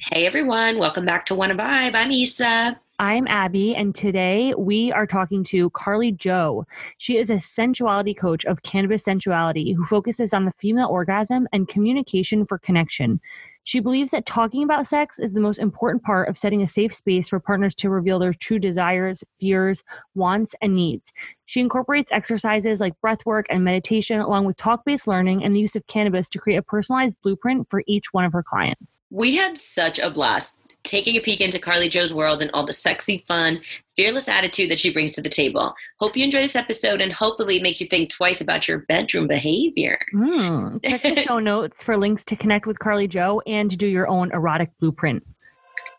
Hey everyone, welcome back to Wanna Vibe. I'm Issa. I'm Abby, and today we are talking to Carly Joe. She is a sensuality coach of cannabis sensuality who focuses on the female orgasm and communication for connection. She believes that talking about sex is the most important part of setting a safe space for partners to reveal their true desires, fears, wants, and needs. She incorporates exercises like breath work and meditation, along with talk based learning and the use of cannabis to create a personalized blueprint for each one of her clients. We had such a blast taking a peek into Carly Joe's world and all the sexy, fun, fearless attitude that she brings to the table. Hope you enjoy this episode and hopefully it makes you think twice about your bedroom behavior. Mm, check the show notes for links to connect with Carly Joe and do your own erotic blueprint.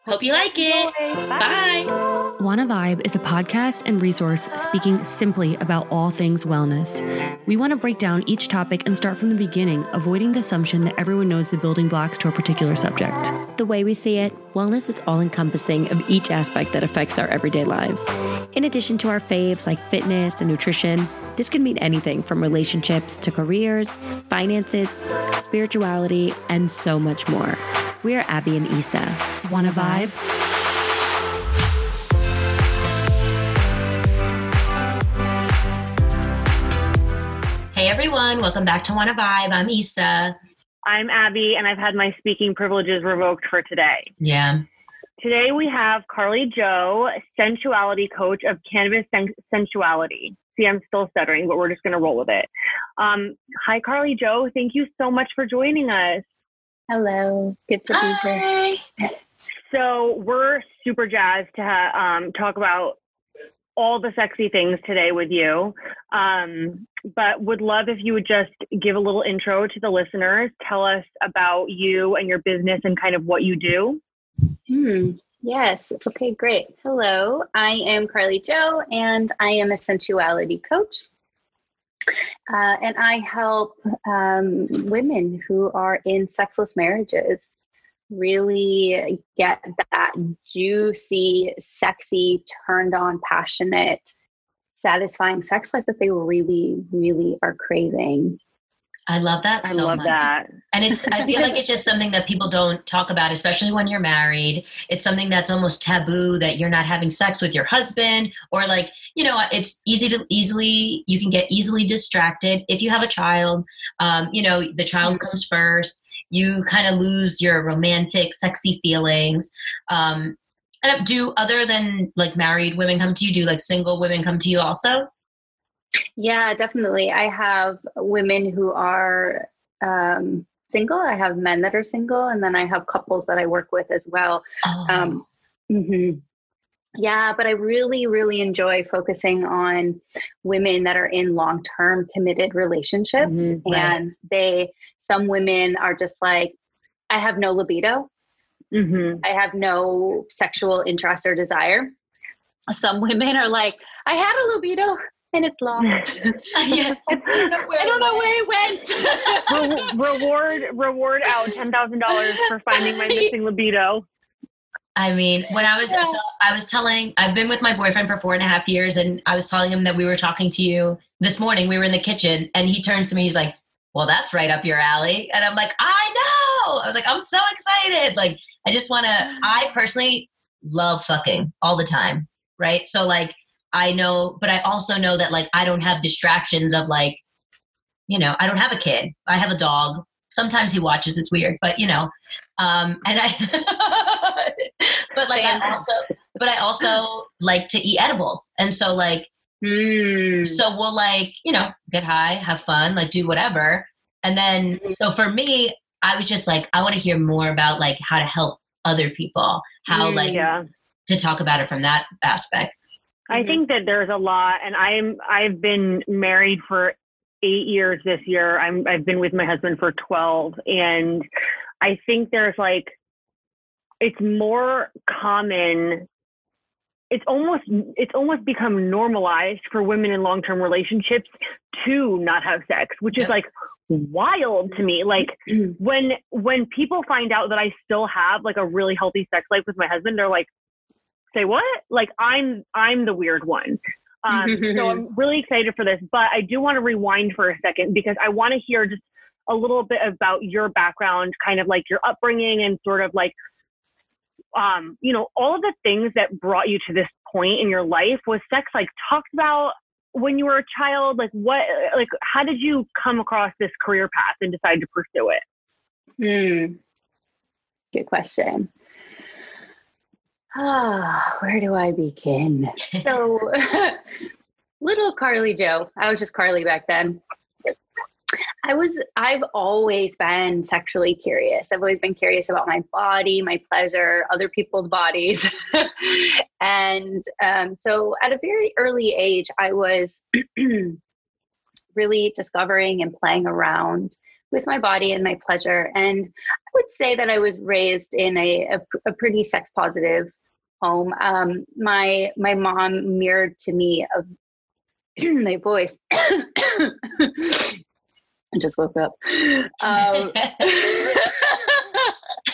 Hope you like it. Bye. Bye. Wanna Vibe is a podcast and resource speaking simply about all things wellness. We want to break down each topic and start from the beginning, avoiding the assumption that everyone knows the building blocks to a particular subject. The way we see it, wellness is all encompassing of each aspect that affects our everyday lives. In addition to our faves like fitness and nutrition, this could mean anything from relationships to careers, finances, spirituality, and so much more. We are Abby and Issa. Wanna vibe? Hey everyone, welcome back to Wanna Vibe. I'm Issa. I'm Abby, and I've had my speaking privileges revoked for today. Yeah. Today we have Carly Joe, sensuality coach of Cannabis Sen- Sensuality. See, I'm still stuttering, but we're just going to roll with it. Um, hi, Carly Joe. Thank you so much for joining us. Hello. Good to be here. So we're super jazzed to um, talk about all the sexy things today with you. Um, but would love if you would just give a little intro to the listeners. Tell us about you and your business and kind of what you do. Hmm. Yes. Okay, great. Hello. I am Carly Joe, and I am a sensuality coach. Uh, and I help um, women who are in sexless marriages really get that juicy, sexy, turned on, passionate, satisfying sex life that they really, really are craving. I love that I so love much. that. And it's I feel like it's just something that people don't talk about, especially when you're married. It's something that's almost taboo that you're not having sex with your husband or like, you know, it's easy to easily you can get easily distracted if you have a child. Um, you know, the child comes first. You kind of lose your romantic, sexy feelings. Um, and do other than like married women come to you? Do like single women come to you also? Yeah, definitely. I have women who are um, single. I have men that are single, and then I have couples that I work with as well. Oh. Um, mhm. Yeah, but I really, really enjoy focusing on women that are in long term committed relationships. Mhm, right. And they, some women are just like, I have no libido, Mm-hmm. I have no sexual interest or desire. Some women are like, I had a libido and it's lost. yeah. I don't know where don't it know went. where it went. Re- reward reward out ten thousand dollars for finding my missing libido. I mean, when I was, Yeah. so I was telling, I've been with my boyfriend for four and a half years, and I was telling him that we were talking to you this morning. We were in the kitchen, and he turns to me, he's like, "Well, that's right up your alley," and I'm like, "I know." I was like, "I'm so excited!" Like, I just want to. I personally love fucking all the time, right? So, like, I know, but I also know that like I don't have distractions of like, you know, I don't have a kid. I have a dog. Sometimes he watches. It's weird, but you know, um, and I. but like I also, but I also like to eat edibles, and so like Mm. so we'll like you know get high, have fun, like do whatever, and then so for me, I was just like I want to hear more about like how to help other people, how Mm, like Yeah. to talk about it from that aspect. I Mhm. think that there's a lot, and I'm I've been married for eight years this year. I'm I've been with my husband for twelve, and I think there's like it's more common. It's almost it's almost become normalized for women in long term relationships to not have sex, which Yep. is like wild to me. Like Mm. when when people find out that I still have like a really healthy sex life with my husband, they're like, "Say what?" Like I'm I'm the weird one. Um, so I'm really excited for this, but I do want to rewind for a second because I want to hear just a little bit about your background, kind of like your upbringing and sort of like um, you know, all of the things that brought you to this point in your life was sex like talked about when you were a child? Like what, like how did you come across this career path and decide to pursue it? Hmm. Good question. Ah, where do I begin? So, little Carly Joe, I was just Carly back then. I was, I've always been sexually curious. I've always been curious about my body, my pleasure, other people's bodies. and um, so at a very early age, I was really discovering and playing around with my body and my pleasure. And I would say that I was raised in a, a, a pretty sex positive home. Um, my my mom mirrored to me of my voice. I just woke up. Um,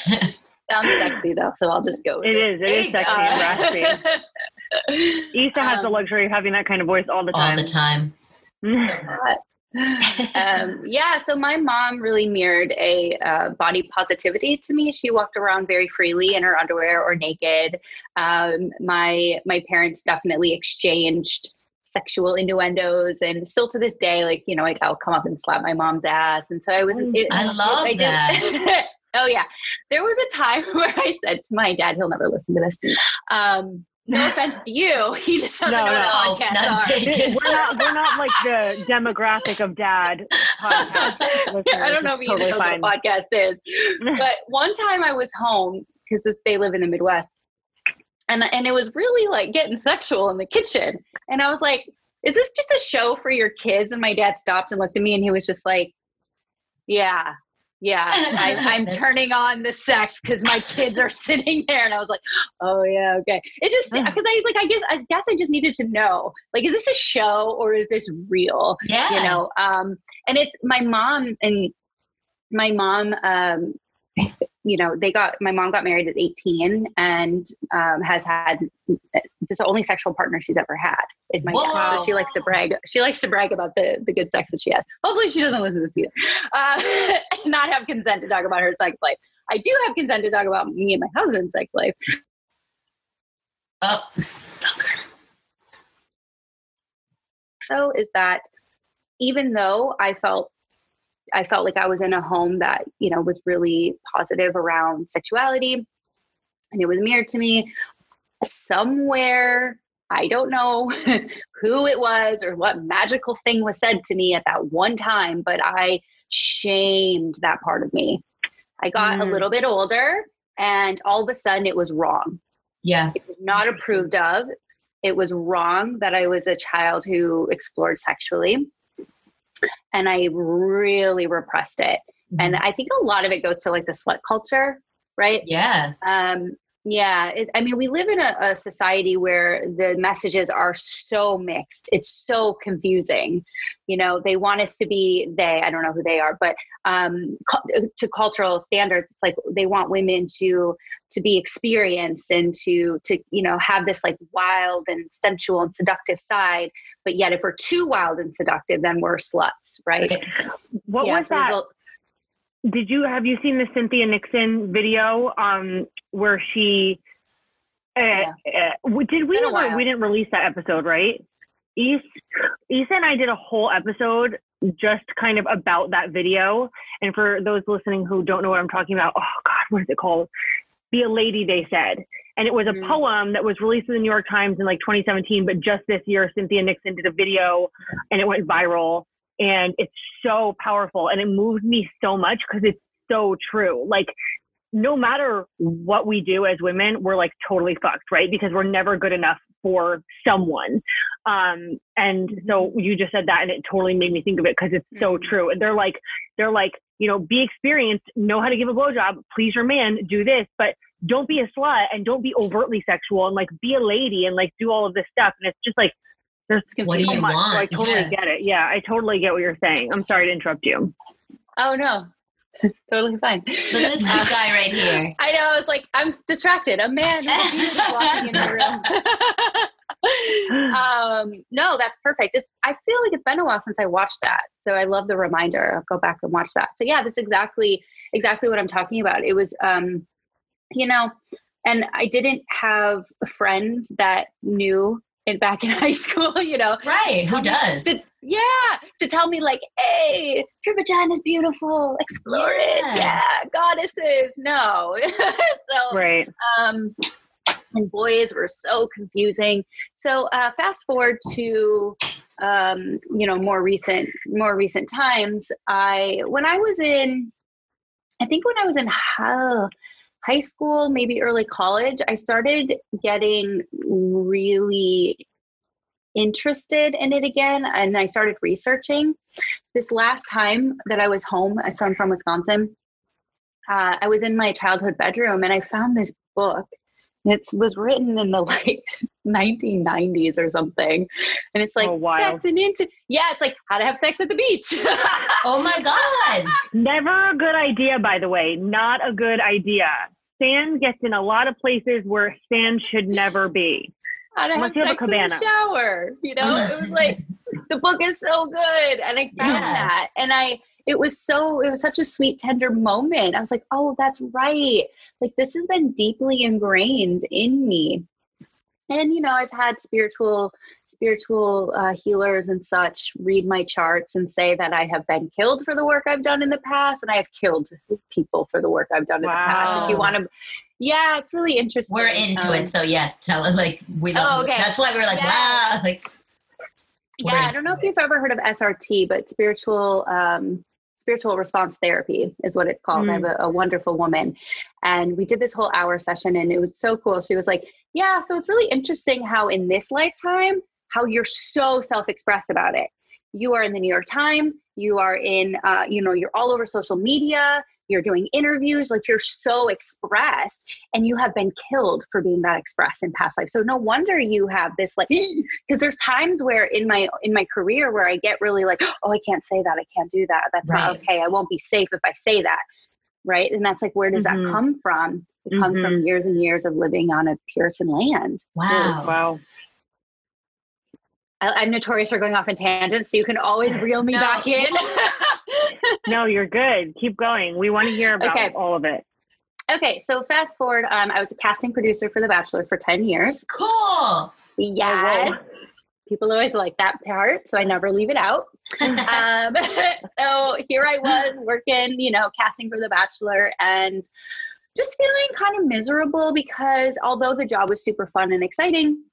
sounds sexy though, so I'll just go. It, it is. It is sexy uh, and raspy. Issa has um, the luxury of having that kind of voice all the time. All the time. Um, yeah, so my mom really mirrored a uh, body positivity to me. She walked around very freely in her underwear or naked. Um, my my parents definitely exchanged sexual innuendos, and still to this day, like you know, like I'll come up and slap my mom's ass, and so I was. It, I love I that. oh yeah, there was a time where I said to my dad, he'll never listen to this. Um, no offense to you. He just doesn't no, know no, what podcasts We're not we're not like the demographic of dad podcast. I don't know if you totally know fine. what podcast is. But one time I was home because they live in the Midwest. And and it was really like getting sexual in the kitchen. And I was like, is this just a show for your kids? And my dad stopped and looked at me and he was just like, Yeah, yeah, I, am turning on the sex because my kids are sitting there, and I was like, oh yeah, okay. It just because I was like, I guess I guess I just needed to know, like, is this a show or is this real? Yeah, you know. Um, and it's my mom and my mom um you know, they got my mom got married at 18 and um, has had the only sexual partner she's ever had is my Whoa. dad. So she likes to brag. She likes to brag about the the good sex that she has. Hopefully, she doesn't listen to this either. Uh, not have consent to talk about her sex life. I do have consent to talk about me and my husband's sex life. Oh. So is that even though I felt I felt like I was in a home that, you know, was really positive around sexuality and it was mirrored to me somewhere. I don't know who it was or what magical thing was said to me at that one time, but I shamed that part of me. I got mm. a little bit older and all of a sudden it was wrong. Yeah. It was not approved of. It was wrong that I was a child who explored sexually and I really repressed it. Mm-hmm. And I think a lot of it goes to like the slut culture, right? Yeah. Um, yeah. It, I mean, we live in a, a, society where the messages are so mixed. It's so confusing. You know, they want us to be they, I don't know who they are, but um, cu- to cultural standards, it's like they want women to to be experienced and to to you know have this like wild and sensual and seductive side but yet if we're too wild and seductive then we're sluts right what yeah, was that did you have you seen the cynthia nixon video um where she uh, yeah. uh, did we we didn't release that episode right Issa, Issa and I did a whole episode just kind of about that video. And for those listening who don't know what I'm talking about, oh God, what is it called? Be a Lady, they said. And it was a mm-hmm. poem that was released in the New York Times in like 2017, but just this year, Cynthia Nixon did a video and it went viral. And it's so powerful and it moved me so much because it's so true. Like, no matter what we do as women, we're like totally fucked, right? Because we're never good enough for someone. Um, and so you just said that, and it totally made me think of it because it's so mm-hmm. true. And they're like, they're like, you know, be experienced, know how to give a blowjob, please your man, do this, but don't be a slut and don't be overtly sexual and like be a lady and like do all of this stuff. And it's just like, there's what do you much. want? So I totally yeah. get it. Yeah, I totally get what you're saying. I'm sorry to interrupt you. Oh no, totally fine. Look at this cool guy right here. I know. I was like, I'm distracted. A man walking in the room. um, no, that's perfect. It's, I feel like it's been a while since I watched that, so I love the reminder. I'll go back and watch that. So yeah, that's exactly exactly what I'm talking about. It was, um, you know, and I didn't have friends that knew it back in high school, you know. Right. Who me- does? to- yeah, to tell me like, hey, your vagina is beautiful, explore it. Yeah. Yeah, goddesses. No. so Right. um, and boys were so confusing. So uh, fast forward to um, you know more recent more recent times. I when I was in, I think when I was in high, high school, maybe early college, I started getting really interested in it again and I started researching. This last time that I was home, so I'm from Wisconsin, uh, I was in my childhood bedroom and I found this book. It was written in the like 1990s or something, and it's like Oh, wow. sex and into yeah, it's like how to have sex at the beach. Oh my God. Never a good idea, by the way. Not a good idea. Sand gets in a lot of places where sand should never be. how to have Unless you have a sex in the shower. You know, it was like the book is so good, and I found Yeah. that, and I it was so it was such a sweet tender moment. I was like, oh, that's right. Like this has been deeply ingrained in me. And you know, I've had spiritual spiritual uh, healers and such read my charts and say that I have been killed for the work I've done in the past, and I have killed people for the work I've done in the past. If you want to, yeah, it's really interesting. We're into Um, it. So yes, tell it like we love Oh, okay. That's why we're like, Yeah. wow. Like yeah i don't know if you've ever heard of srt but spiritual um spiritual response therapy is what it's called. I have a, a wonderful woman. And we did this whole hour session and it was so cool. She was like yeah so it's really interesting how in this lifetime how you're so self-expressed about it. You are in the new york times you are in uh, you know you're all over social media you're doing interviews like you're so expressed and you have been killed for being that expressed in past life so no wonder you have this like because there's times where in my in my career where i get really like oh i can't say that i can't do that that's not okay i won't be safe if i say that right and that's like where does Mhm. that come from it comes from years and years of living on a puritan land Wow. Wow. I, i'm notorious for going off in tangents so you can always reel me No. back in No, you're good. Keep going. We want to hear about Okay. all of it. okay so fast forward um, i was a casting producer for the bachelor for 10 years Cool. yes people always like that part so i never leave it out um, so here I was working, you know, casting for The Bachelor and just feeling kind of miserable because although the job was super fun and exciting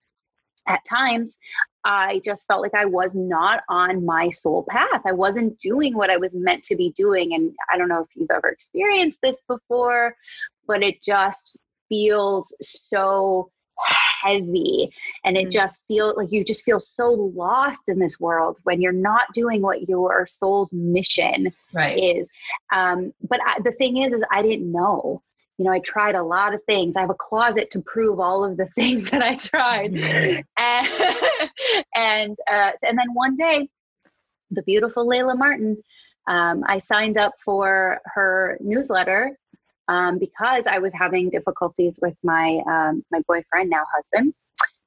at times, I just felt like I was not on my soul path. I wasn't doing what I was meant to be doing. And I don't know if you've ever experienced this before, but it just feels so heavy and it Mm. just feels like you just feel so lost in this world when you're not doing what your soul's mission right. is um, but I, the thing is is i didn't know you know i tried a lot of things i have a closet to prove all of the things that i tried and and, uh, and then one day the beautiful layla martin um, i signed up for her newsletter um, because I was having difficulties with my um, my boyfriend, now husband.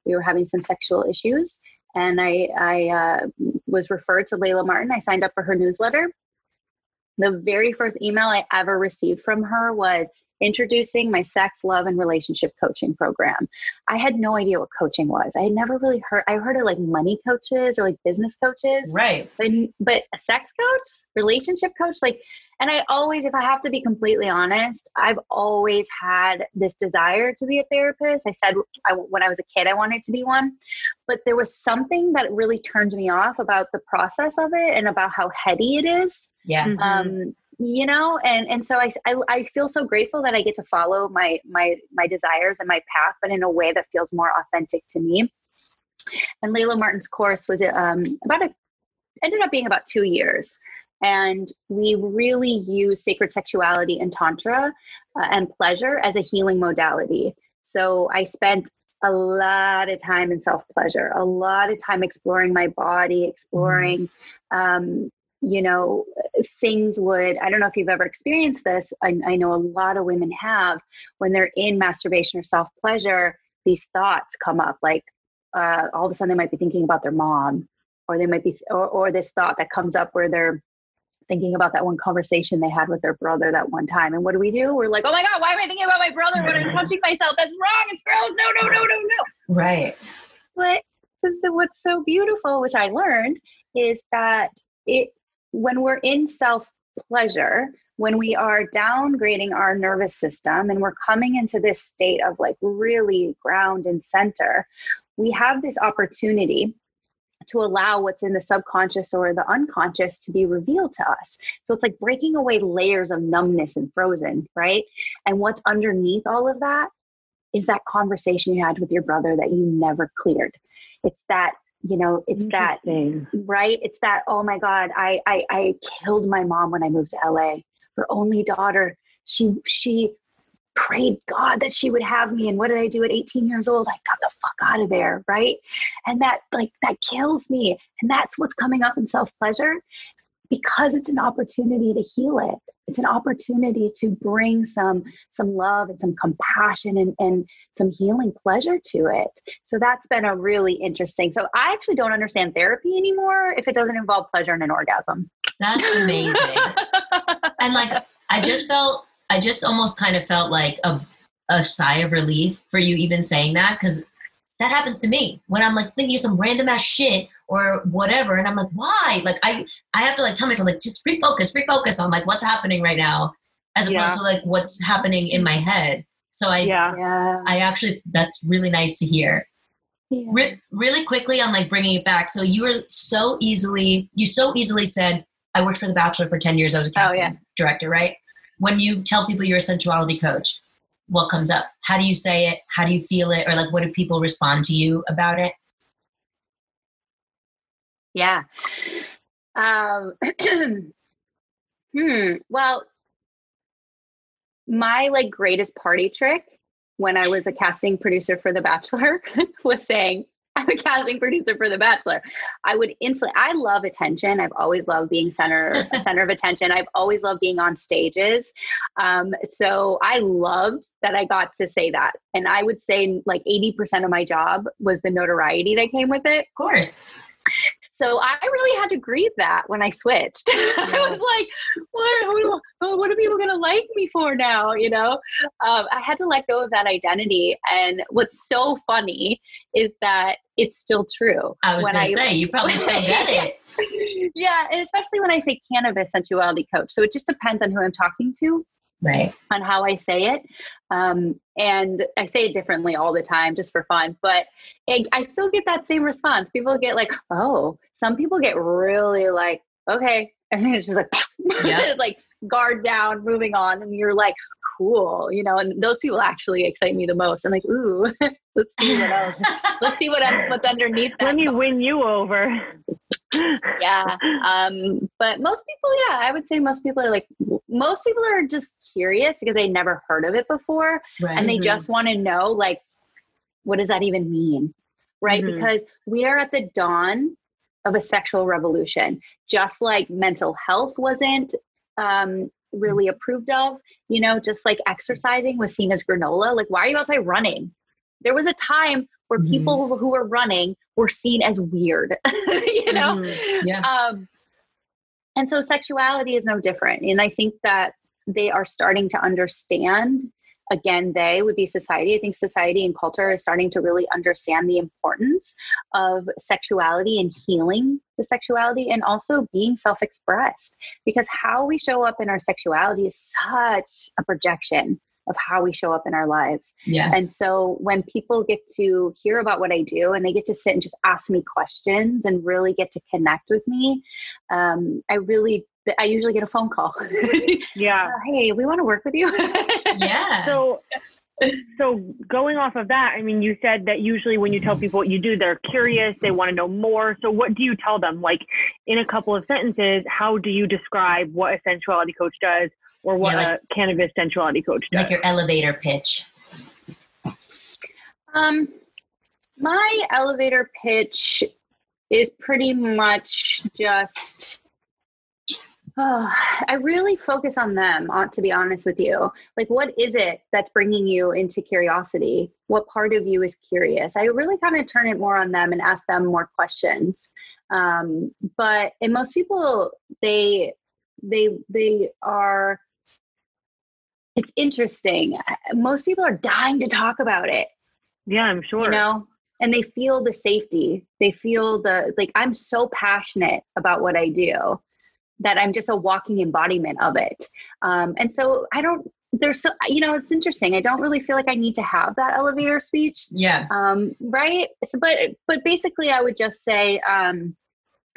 We were having some sexual issues, and I I uh, was referred to Layla Martin. I signed up for her newsletter. The very first email I ever received from her was introducing my sex, love, and relationship coaching program. I had no idea what coaching was. I had never really heard. I heard of like money coaches or like business coaches Right. but but a sex coach relationship coach like and i always if i have to be completely honest i've always had this desire to be a therapist i said I, when i was a kid i wanted to be one but there was something that really turned me off about the process of it and about how heady it is Yeah. Mhm. um you know and and so I, I i feel so grateful that i get to follow my my my desires and my path but in a way that feels more authentic to me. And layla martin's course was um about a ended up being about two years. And we really use sacred sexuality and tantra uh, and pleasure as a healing modality. So i spent a lot of time in self pleasure a lot of time exploring my body exploring um, you know things would i don't know if you've ever experienced this I, I know a lot of women have when they're in masturbation or self pleasure these thoughts come up like uh, all of a sudden they might be thinking about their mom or they might be or, or this thought that comes up where they're thinking about that one conversation they had with their brother that one time. And what do we do? We're like, oh my God, why am I thinking about my brother when I'm touching myself? That's wrong. It's gross. No, no, no, no, no. Right. But what's so beautiful, which I learned, is that it when we're in self pleasure, when we are downgrading our nervous system and we're coming into this state of like really ground and center, we have this opportunity to allow what's in the subconscious or the unconscious to be revealed to us. So it's like breaking away layers of numbness and frozen, right? And what's underneath all of that is that conversation you had with your brother that you never cleared. It's that you know it's that thing right it's that oh my god I, I i killed my mom when i moved to la her only daughter she she prayed God that she would have me. And what did I do at 18 years old? I got the fuck out of there, right? And that like that kills me. And that's what's coming up in self-pleasure because it's an opportunity to heal it. It's an opportunity to bring some some love and some compassion and, and some healing pleasure to it. So that's been a really interesting. So I actually don't understand therapy anymore if it doesn't involve pleasure and an orgasm. That's amazing. and like I just felt I just almost kind of felt like a, a sigh of relief for you even saying that because that happens to me when I'm like thinking of some random ass shit or whatever, and I'm like, why? Like I I have to like tell myself like just refocus, refocus on like what's happening right now, as opposed yeah. to like what's happening in my head. So I yeah. I actually that's really nice to hear. Yeah. Re- really quickly on like bringing it back. So you were so easily you so easily said I worked for The Bachelor for ten years. I was a oh, casting oh, yeah. director, right? when you tell people you're a sensuality coach, what comes up? How do you say it? How do you feel it? Or like, what do people respond to you about it? Yeah. Um, hmm. Well, my like greatest party trick when I was a casting producer for The Bachelor was saying, I'm a casting producer for The Bachelor. I would instantly. I love attention. I've always loved being center center of attention. I've always loved being on stages. Um, so I loved that I got to say that. And I would say like 80% of my job was the notoriety that came with it. Of course. So I really had to grieve that when I switched. Yeah. I was like, what, what, what are people going to like me for now? You know, um, I had to let go of that identity. And what's so funny is that it's still true. I was going to say, you probably still get it. yeah. And especially when I say cannabis sensuality coach. So it just depends on who I'm talking to right. on how i say it. Um, and i say it differently all the time just for fun but it, i still get that same response. People get like oh some people get really like okay and then it's just like yep. like guard down moving on and you're like cool you know and those people actually excite me the most. I'm like ooh let's see what else let's see what else what's underneath that let me win you over yeah um but most people yeah i would say most people are like most people are just curious because they never heard of it before right. and they mm-hmm. just want to know like what does that even mean right mm-hmm. because we are at the dawn of a sexual revolution just like mental health wasn't um really approved of you know just like exercising was seen as granola like why are you outside running there was a time where mm-hmm. people who were running were seen as weird, you know? Mm-hmm. Yeah. Um, and so sexuality is no different. And I think that they are starting to understand again they would be society i think society and culture is starting to really understand the importance of sexuality and healing the sexuality and also being self-expressed because how we show up in our sexuality is such a projection of how we show up in our lives. Yeah. And so when people get to hear about what I do and they get to sit and just ask me questions and really get to connect with me, um, I really I usually get a phone call. yeah. Uh, hey, we want to work with you. yeah. So so going off of that, I mean, you said that usually when you tell people what you do, they're curious, they want to know more. So what do you tell them? Like in a couple of sentences, how do you describe what a sensuality coach does? Or what yeah, like, a cannabis sensuality coach does? Like your elevator pitch. Um, my elevator pitch is pretty much just Oh, I really focus on them, On to be honest with you. Like, what is it that's bringing you into curiosity? What part of you is curious? I really kind of turn it more on them and ask them more questions. Um, but, and most people, they they they are it's interesting. Most people are dying to talk about it. Yeah, I'm sure. you know? And they feel the safety. They feel the like i'm so passionate about what i do that i'm just a walking embodiment of it. Um, and so i don't there's so you know it's interesting. I don't really feel like i need to have that elevator speech. Yeah. um, right? So, but but basically i would just say um,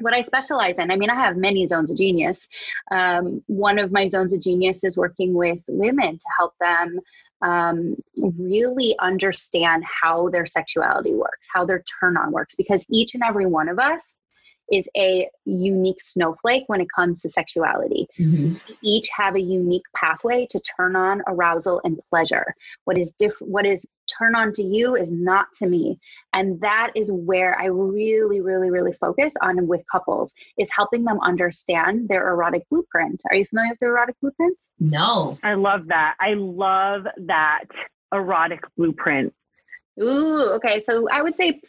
what i specialize in i mean i have many zones of genius. Um, one of my zones of genius is working with women to help them um, really understand how their sexuality works how their turn on works because each and every one of us is a unique snowflake when it comes to sexuality. Mhm. each have a unique pathway to turn on arousal and pleasure. What is different what is turn on to you is not to me and that is where i really really really focus on with couples is helping them understand their erotic blueprint are you familiar with the erotic blueprints No. I love that. I love that erotic blueprint. Ooh, okay. So I would say,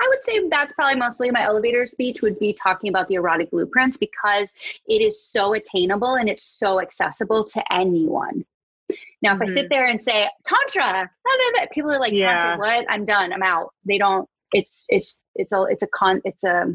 I would say that's probably mostly my elevator speech would be talking about the erotic blueprints because it is so attainable and it's so accessible to anyone. Now, if I sit there and say tantra, blah, blah, blah," people are like, Yeah. what? I'm done. I'm out. They don't. It's it's it's a it's a con it's a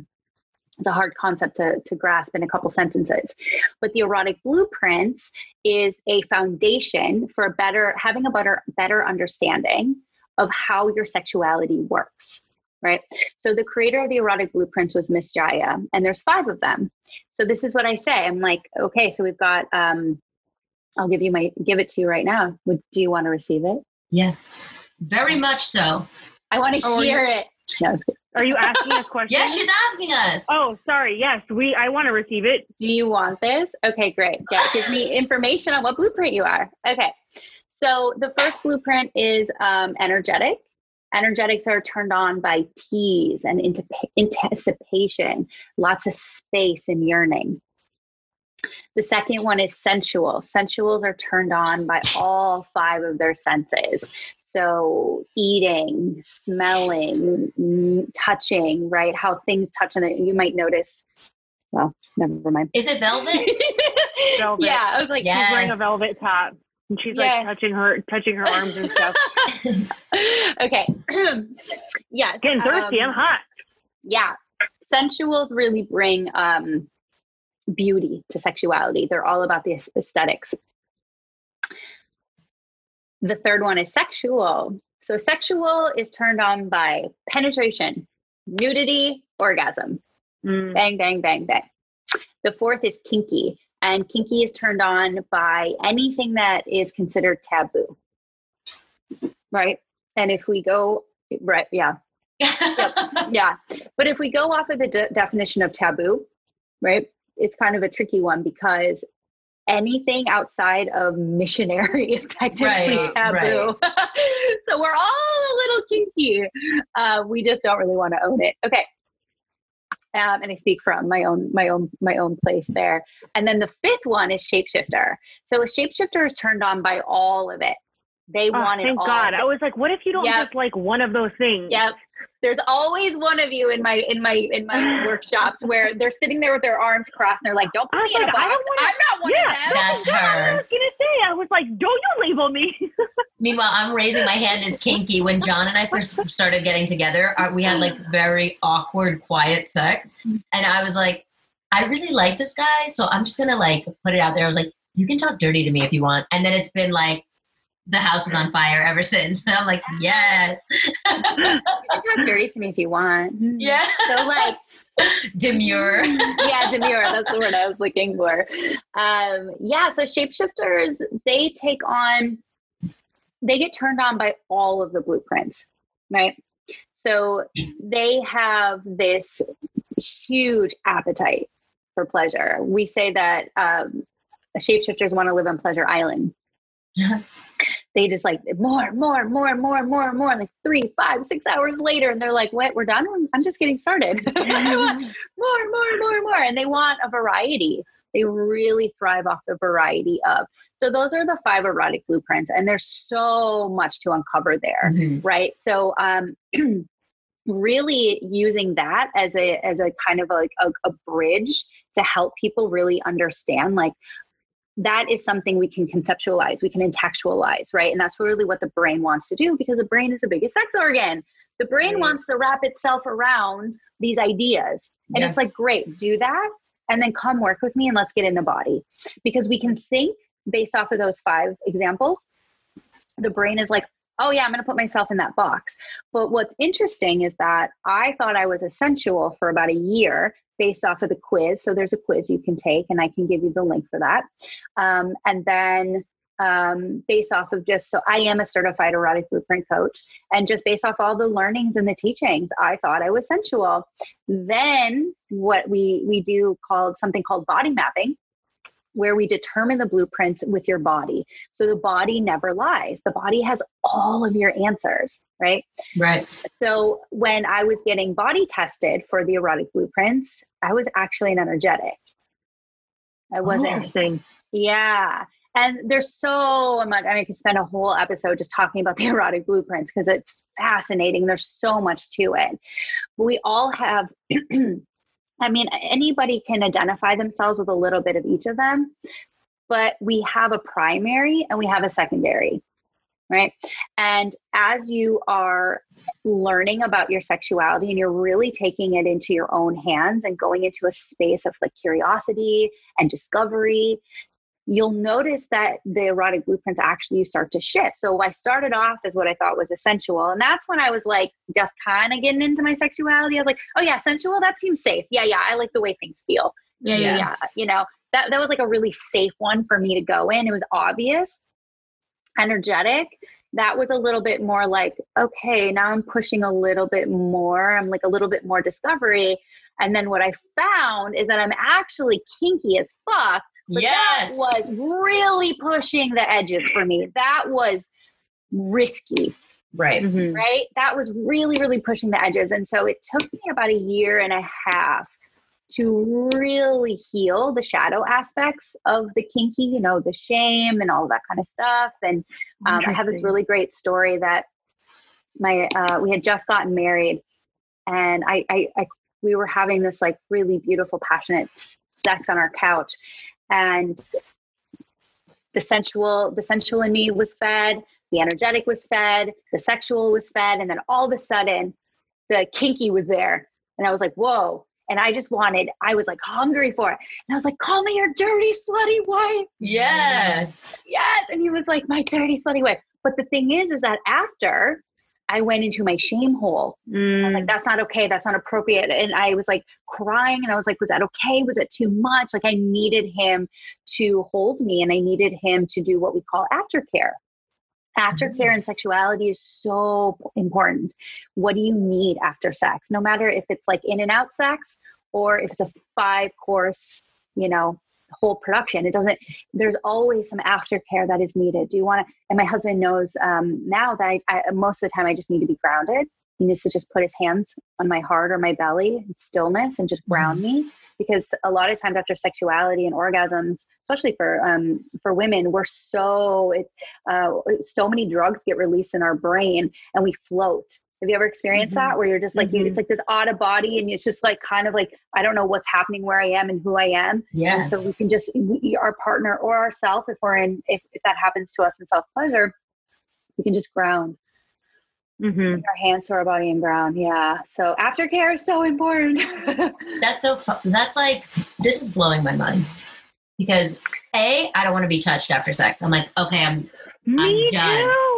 it's a hard concept to, to grasp in a couple sentences. But the erotic blueprints is a foundation for a better having a better better understanding of how your sexuality works. Right. So the creator of the erotic blueprints was Miss Jaiya, and there's five of them. So this is what I say. I'm like, okay, so we've got um I'll give you my give it to you right now. Would do you want to receive it? Yes. Very much so. I want to Oh, are hear it. No, I was kidding. Are you asking us questions? yes, she's asking us. Oh, sorry. Yes, we. I want to receive it. Do you want this? Okay, great. Yeah, give me information on what blueprint you are. Okay. So the first blueprint is um, energetic. Energetics are turned on by tease and antip- anticipation, lots of space and yearning. The second one is sensual. Sensuals are turned on by all five of their senses. So, eating, smelling, touching, right? How things touch and. You might notice, well, never mind. Is it velvet? Velvet. Yeah, I was like, Yeah. She's wearing a velvet top, and she's Yes. like touching her, touching her arms and stuff. okay. yes. Getting thirsty. um, I'm hot. yeah. Sensuals really bring um, beauty to sexuality. They're all about the aesthetics. The third one is sexual. So, sexual is turned on by penetration, nudity, orgasm. Mm. Bang, bang, bang, bang. The fourth is kinky, and kinky is turned on by anything that is considered taboo. Right? And if we go, right, yeah, yeah. But if we go off of the de- definition of taboo, right, it's kind of a tricky one because anything outside of missionary is technically Right, taboo. so we're all a little kinky. Uh, we just don't really want to own it. Okay. Um, and I speak from my own my own my own place there. And then the fifth one is shapeshifter. So a shapeshifter is turned on by all of it. They Oh, want it thank all. God. I was like, what if you don't Yep. just like one of those things? Yep. There's always one of you in my in my in my workshops where they're sitting there with their arms crossed and they're like, "Don't put was me in a like, I box. don't wanna- I'm not one Yeah. of them." That's What I was gonna say, I was like, don't you label me? Meanwhile, I'm raising my hand as kinky. When John and I first started getting together, uh, we had like very awkward, quiet sex. And I was like, I really like this guy. So I'm just going to like put it out there. I was like, you can talk dirty to me if you want. And then it's been like, the house is on fire ever since. And I'm like, yes. You can talk dirty to me if you want. yeah. So like, Demure. yeah, demure. That's the word I was looking for. Um, yeah. So shapeshifters, they take on, they get turned on by all of the blueprints, right? So they have this huge appetite for pleasure. We say that um, shapeshifters want to live on Pleasure Island. They just like more, more, more, more, more, and more. Like three, five, six hours later, and they're like, "What? We're done? I'm just getting started. More, more, more, more." And they want a variety. They really thrive off the variety of. So those are the five erotic blueprints, and there's so much to uncover there Mhm. right? So, um, really using that as a as a kind of like a, a bridge to help people really understand like that is something we can conceptualize we can intellectualize right and that's really what the brain wants to do because the brain is the biggest sex organ the brain right. wants to wrap itself around these ideas and yeah. it's like great do that and then come work with me and let's get in the body because we can think based off of those five examples the brain is like oh yeah, I'm going to put myself in that box. But what's interesting is that I thought I was a sensual for about a year based off of the quiz. So there's a quiz you can take, and I can give you the link for that. Um, and then um, based off of just so I am a certified erotic blueprint coach, and just based off all the learnings and the teachings, I thought I was sensual. Then what we we do called something called body mapping, where we determine the blueprints with your body. So the body never lies. The body has all of your answers, right? Right. So when I was getting body tested for the erotic blueprints, I was actually an energetic. I oh. wasn't. Oh. Yeah. And there's so much, I mean, I could spend a whole episode just talking about the erotic blueprints because it's fascinating. There's so much to it. But we all have I mean, anybody can identify themselves with a little bit of each of them, but we have a primary and we have a secondary, right? And as you are learning about your sexuality and you're really taking it into your own hands and going into a space of like curiosity and discovery, you'll notice that the erotic blueprints actually start to shift. So I started off as what I thought was sensual. And that's when I was like just kind of getting into my sexuality. I was like, oh yeah, sensual, that seems safe. Yeah, yeah. I like the way things feel. Yeah, yeah. yeah. You know, that, that was like a really safe one for me to go in. It was obvious, energetic. That was a little bit more like, okay, now I'm pushing a little bit more. I'm like a little bit more discovery. And then what I found is that I'm actually kinky as fuck but yes. that was really pushing the edges for me. That was risky. Right. Mm-hmm. Right. That was really, really pushing the edges. And so it took me about a year and a half to really heal the shadow aspects of the kinky, you know, the shame and all that kind of stuff. And um, I have this really great story that my uh, we had just gotten married, and I, I, I we were having this like really beautiful, passionate sex on our couch, and the sensual the sensual in me was fed the energetic was fed the sexual was fed and then all of a sudden the kinky was there. And i was like whoa. And i just wanted i was like hungry for it. And i was like call me your dirty slutty wife. Yeah. Yes. And he was like my dirty slutty wife. But the thing is is that after I went into my shame hole. Mm. I was like, mm. that's not okay. That's not appropriate. And I was like crying and I was like, was that okay? Was it too much? Like I needed him to hold me and I needed him to do what we call aftercare. Aftercare mm-hmm. and sexuality is so important. What do you need after sex? No matter if it's like in and out sex or if it's a five course, you know, whole production. It doesn't, there's always some aftercare that is needed. Do you want to, and my husband knows um, now that I, I, most of the time I just need to be grounded. He needs to just put his hands on my heart or my belly, stillness, and just ground mm-hmm. me. Because a lot of times after sexuality and orgasms, especially for um, for women, we're so it's uh, so many drugs get released in our brain, and we float have you ever experienced mm-hmm. that where you're just like, mm-hmm. you, it's like this out of body and it's just like kind of like, I don't know what's happening where I am and who I am. Yeah. And so we can just, we, our partner or ourself, if we're in, if, if that happens to us in self pleasure, we can just ground. Mm-hmm. Our hands to our body and ground. Yeah. So aftercare is so important. that's so fun. That's like, this is blowing my mind because A, I don't want to be touched after sex. I'm like, okay, I'm, Me I'm done. Too.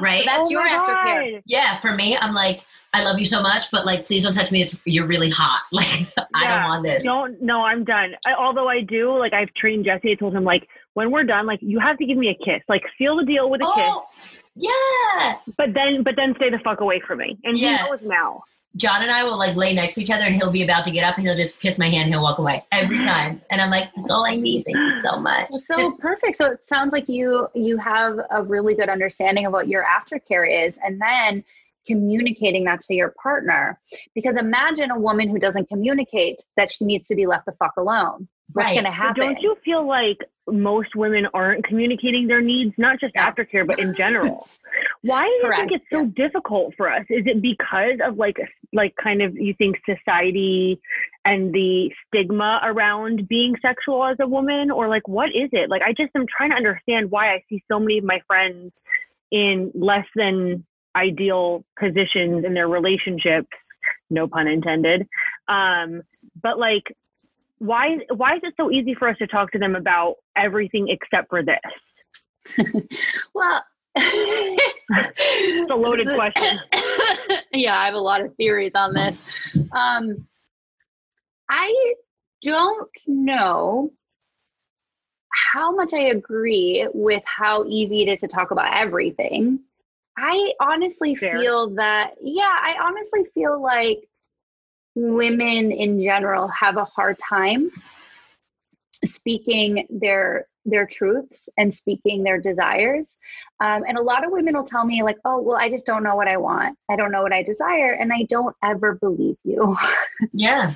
Right? Oh That's oh your aftercare. Yeah, for me, I'm like, I love you so much, but like, please don't touch me. It's you're really hot. Like, I don't want this. Don't. No, I'm done. I, although I do, like, I've trained Jesse. I told him like, when we're done, like, you have to give me a kiss. Like, seal the deal with a oh, kiss. Yeah. But then, but then stay the fuck away from me. And yeah. he knows now. John and I will like lay next to each other and he'll be about to get up and he'll just kiss my hand and he'll walk away every time. And I'm like, that's all I need. Thank you so much. So perfect. So it sounds like you you have a really good understanding of what your aftercare is and then communicating that to your partner. Because imagine a woman who doesn't communicate that she needs to be left the fuck alone. What's Right. going to happen. Don't you feel like most women aren't communicating their needs, not just Yeah. aftercare, but in general? Why do you Correct, think it's so difficult for us? Is it because of like, like kind of you think society and the stigma around being sexual as a woman, or like what is it? Like, I just am trying to understand why I see so many of my friends in less than ideal positions in their relationships. No pun intended. Um, but like why why is it so easy for us to talk to them about everything except for this? Well, It's a loaded question. yeah, I have a lot of theories on this. Um, I don't know how much I agree with how easy it is to talk about everything. I honestly Fair. feel that, yeah, I honestly feel like women in general have a hard time speaking their their truths and speaking their desires. Um, and a lot of women will tell me like oh well i just don't know what i want. I don't know what i desire and i don't ever believe you. Yeah.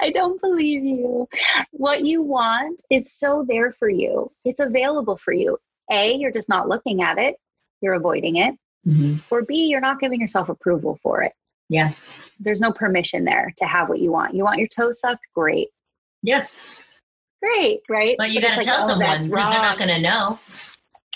i don't believe you. What you want is so there for you. It's available for you. A you're just not looking at it. You're avoiding it. Mhm. or b you're not giving yourself approval for it. Yeah. There's no permission there to have what you want you want your toes sucked great Yeah. great right But you got to like, tell oh, someone because they're not going to know.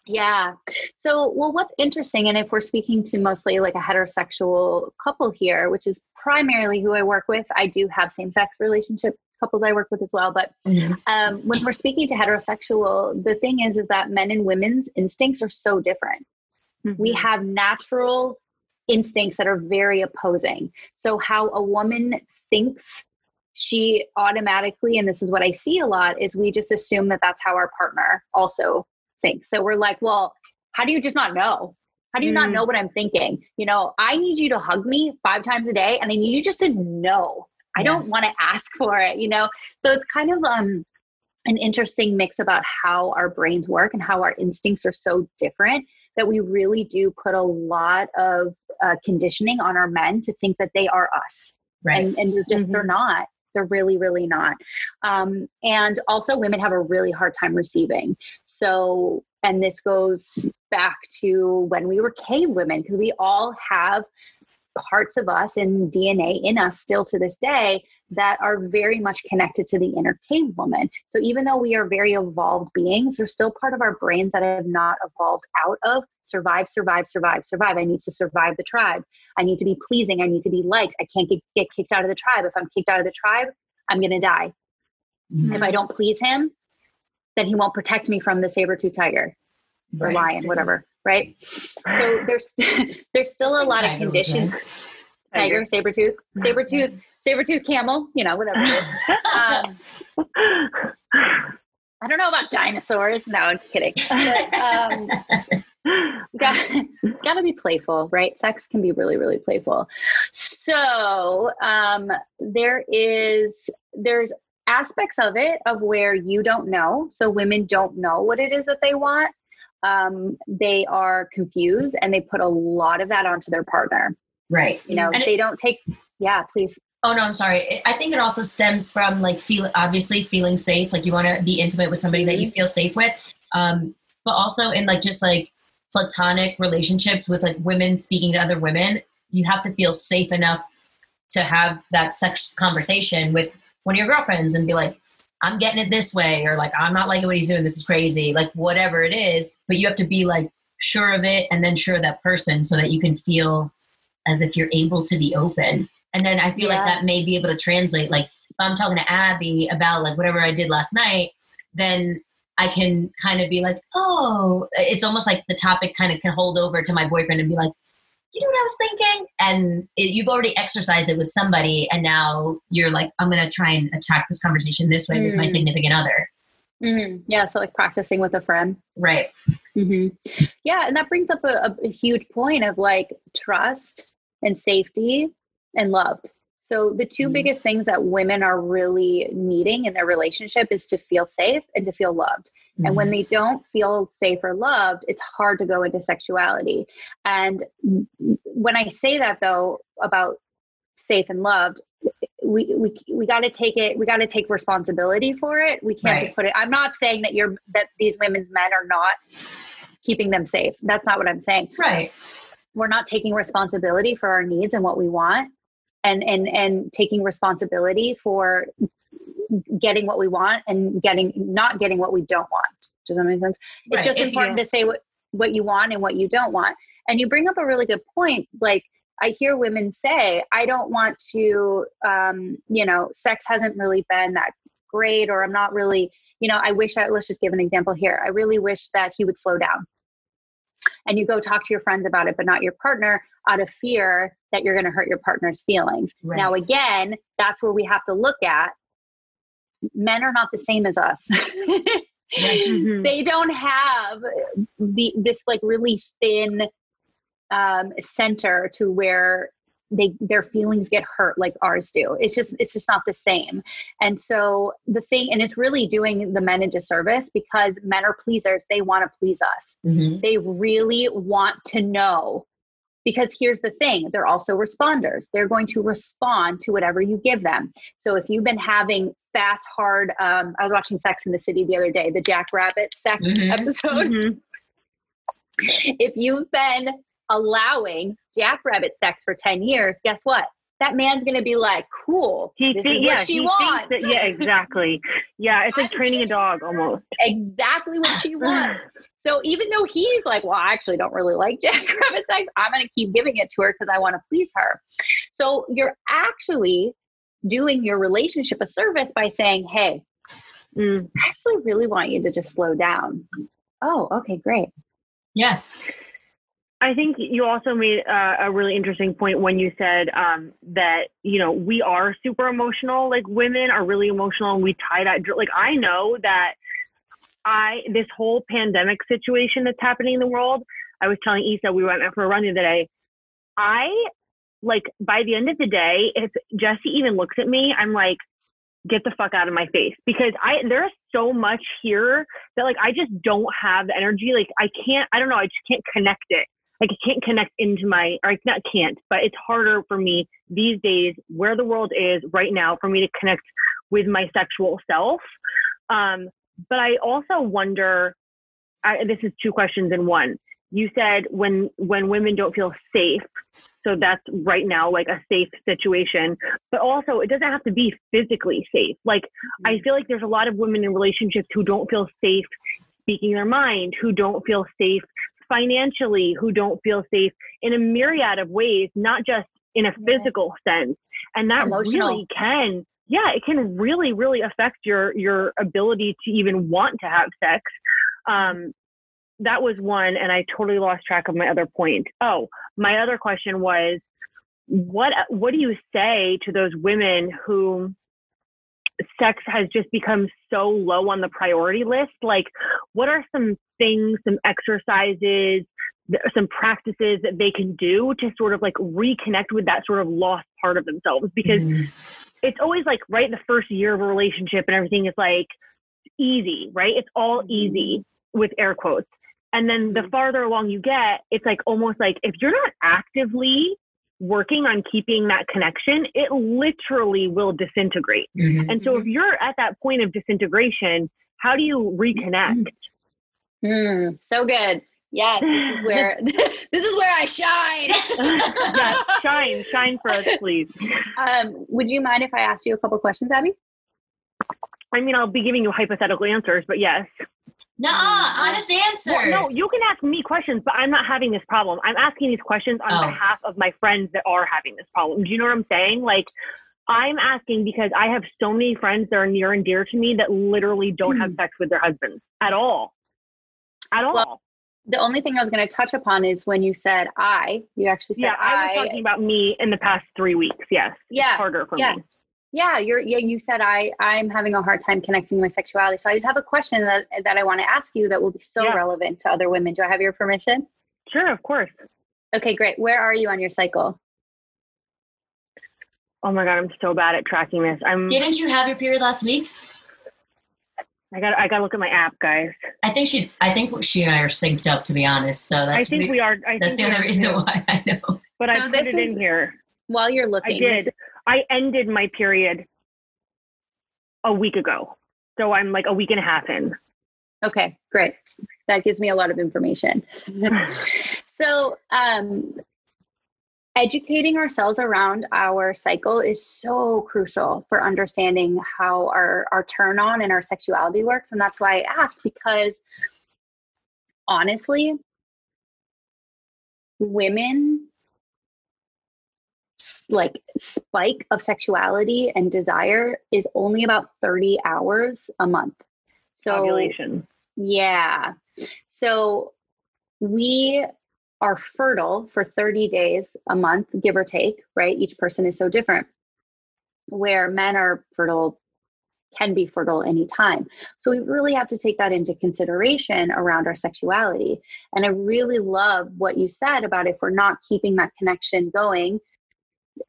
Yeah. So, well, what's interesting, and if we're speaking to mostly like a heterosexual couple here, which is primarily who I work with, I do have same sex relationship couples I work with as well. But um, when we're speaking to heterosexual, the thing is, is that men and women's instincts are so different. We Mm-hmm. have natural instincts that are very opposing. So, how a woman thinks she automatically, and this is what I see a lot, is we just assume that that's how our partner also thinks. So, we're like, well, how do you just not know? How do you not Mm. know what I'm thinking? You know, I need you to hug me five times a day, and I need you just to know. I don't want to ask for it, you know? So, it's kind of, um, an interesting mix about how our brains work and how our instincts are so different that we really do put a lot of uh, conditioning on our men to think that they are us. Right. and, and they're just they're not. They're really really not. Um, and also women have a really hard time receiving. So and this goes back to when we were cave women because we all have parts of us and dna in us still to this day that are very much connected to the inner cave woman so even though we are very evolved beings there's still part of our brains that have not evolved out of survive survive survive survive i need to survive the tribe I need to be pleasing. I need to be liked. I can't get, get kicked out of the tribe. If I'm kicked out of the tribe, I'm going to die. Mhm. If I don't please him, then he won't protect me from the saber tooth tiger or Right. lion, whatever. Right. So there's there's still a lot of conditions. Tiger, saber tooth, saber tooth, saber tooth camel, you know, whatever it is. Um, I don't know about dinosaurs. No, I'm just kidding. But, um, got, it's got to be playful, right? Sex can be really, really playful. So um, there is there's aspects of it of where you don't know. So women don't know what it is that they want. Um, they are confused and they put a lot of that onto their partner. Right. You know, And it- they don't take. Yeah, please. Oh no, I'm sorry. I think it also stems from like feel obviously feeling safe. Like you want to be intimate with somebody that you feel safe with, um, but also in like just like platonic relationships with like women speaking to other women, you have to feel safe enough to have that sex conversation with one of your girlfriends and be like, "I'm getting it this way," or like, "I'm not liking what he's doing. This is crazy." Like whatever it is, but you have to be like sure of it and then sure of that person so that you can feel as if you're able to be open. And then I feel like that may be able to translate. Like if I'm talking to Abby about like whatever I did last night, then I can kind of be like, oh, it's almost like the topic kind of can hold over to my boyfriend and be like, you know what I was thinking? And it, you've already exercised it with somebody, and now you're like, I'm going to try and attack this conversation this way with my Mm. significant other. Mhm. Yeah, so like practicing with a friend. Right. hmm Yeah, and that brings up a, a, a huge point of like trust and safety and loved. So the 2 Mhm. biggest things that women are really needing in their relationship is to feel safe and to feel loved. And when they don't feel safe or loved, it's hard to go into sexuality. And when I say that though about safe and loved, we we we got to take it we got to take responsibility for it we can't Right. just put it i'm not saying that you're that these women's men are not keeping them safe that's not what i'm saying Right. we're not taking responsibility for our needs and what we want and and and taking responsibility for getting what we want and getting not getting what we don't want. Does that make sense? It's just If important you- to say what what you want and what you don't want. And you bring up a really good point like i hear women say i don't want to um you know sex hasn't really been that great or i'm not really you know i wish i let's just give an example here i really wish that he would slow down and you go talk to your friends about it but not your partner out of fear that you're going to hurt your partner's feelings Right. now again that's where we have to look at men are not the same as us Mhm. they don't have the this like really thin um center to where they their feelings get hurt like ours do. It's just it's just not the same. And so the thing and it's really doing the men a disservice because men are pleasers. They want to please us. Mhm. they really want to know because here's the thing they're also responders. They're going to respond to whatever you give them. So if you've been having fast hard um, i was watching sex in the city the other day the jackrabbit sex Mhm. episode. Mhm. if you've been allowing jackrabbit sex for 10 years guess what that man's going to be like cool He this thi- is yeah, what she he wants that, yeah, exactly. Yeah, it's like training a dog almost. exactly what she wants. So even though he's like, well, I actually don't really like jackrabbit sex, I'm going to keep giving it to her because I want to please her. So you're actually doing your relationship a service by saying, hey, Mm. I actually really want you to just slow down. Oh, okay, great. Yeah. I think you also made uh, a really interesting point when you said um, that you know we are super emotional. Like women are really emotional, and we tie that. Like I know that I this whole pandemic situation that's happening in the world. I was telling Issa we went out for a run the other day. I like by the end of the day, if Jesse even looks at me, I'm like, get the fuck out of my face because I there's so much here that like I just don't have the energy. Like I can't. I don't know. I just can't connect it like I can't connect into my or I not can't, but it's harder for me these days where the world is right now for me to connect with my sexual self. Um, but I also wonder. I, this is two questions in one. You said when when women don't feel safe, so that's right now like a safe situation. But also, it doesn't have to be physically safe. Like I feel like there's a lot of women in relationships who don't feel safe speaking their mind, who don't feel safe financially, who don't feel safe in a myriad of ways, not just in a physical sense. And that Emotional. really can, yeah, it can really, really affect your your ability to even want to have sex. Um, that was one, and I totally lost track of my other point. Oh, my other question was, what what do you say to those women who sex has just become so low on the priority list like what are some things some exercises some practices that they can do to sort of like reconnect with that sort of lost part of themselves because Mhm. it's always like right in the first year of a relationship and everything is like easy right it's all easy with air quotes and then the Mhm. farther along you get it's like almost like if you're not actively working on keeping that connection it literally will disintegrate Mhm. and so if you're at that point of disintegration how do you reconnect Hmm, so good. Yes, this is where this is where I shine. yes shine shine for us please Um, would you mind if I asked you a couple questions, Abby? i mean i'll be giving you hypothetical answers but yes Nuh-uh, honest answers. Well, no, you can ask me questions, but I'm not having this problem. I'm asking these questions on Oh. behalf of my friends that are having this problem. Do you know what I'm saying? Like, I'm asking because I have so many friends that are near and dear to me that literally don't have hmm. sex with their husbands at all. At all. Well, The only thing I was going to touch upon is when you said I. You actually said yeah, I was talking about me in the past three weeks. Yes. Yeah, It's harder for yeah. me. Yeah you're yeah you said i i'm having a hard time connecting my sexuality so i just have a question that that i want to ask you that will be so Yeah. relevant to other women do i have your permission Sure, of course. okay great where are you on your cycle Oh my god, I'm so bad at tracking this. I'm. Didn't you have your period last week? I got. I got to look at my app, guys. I think she. I think she and I are synced up, to be honest. So that's I think we are. I that's think the we only are reason too. why I know. But I So put this it is- in here. while you're I looking did. I ended my period a week ago. So I'm like a week and a half in. Okay, great. That gives me a lot of information. so, um, educating ourselves around our cycle is so crucial for understanding how our, our turn on and our sexuality works. And that's why I asked because honestly, women like spike of sexuality and desire is only about 30 hours a month. So ovulation. Yeah. So we are fertile for 30 days a month, give or take, right? Each person is so different. Where men are fertile, can be fertile anytime. So we really have to take that into consideration around our sexuality. And I really love what you said about if we're not keeping that connection going,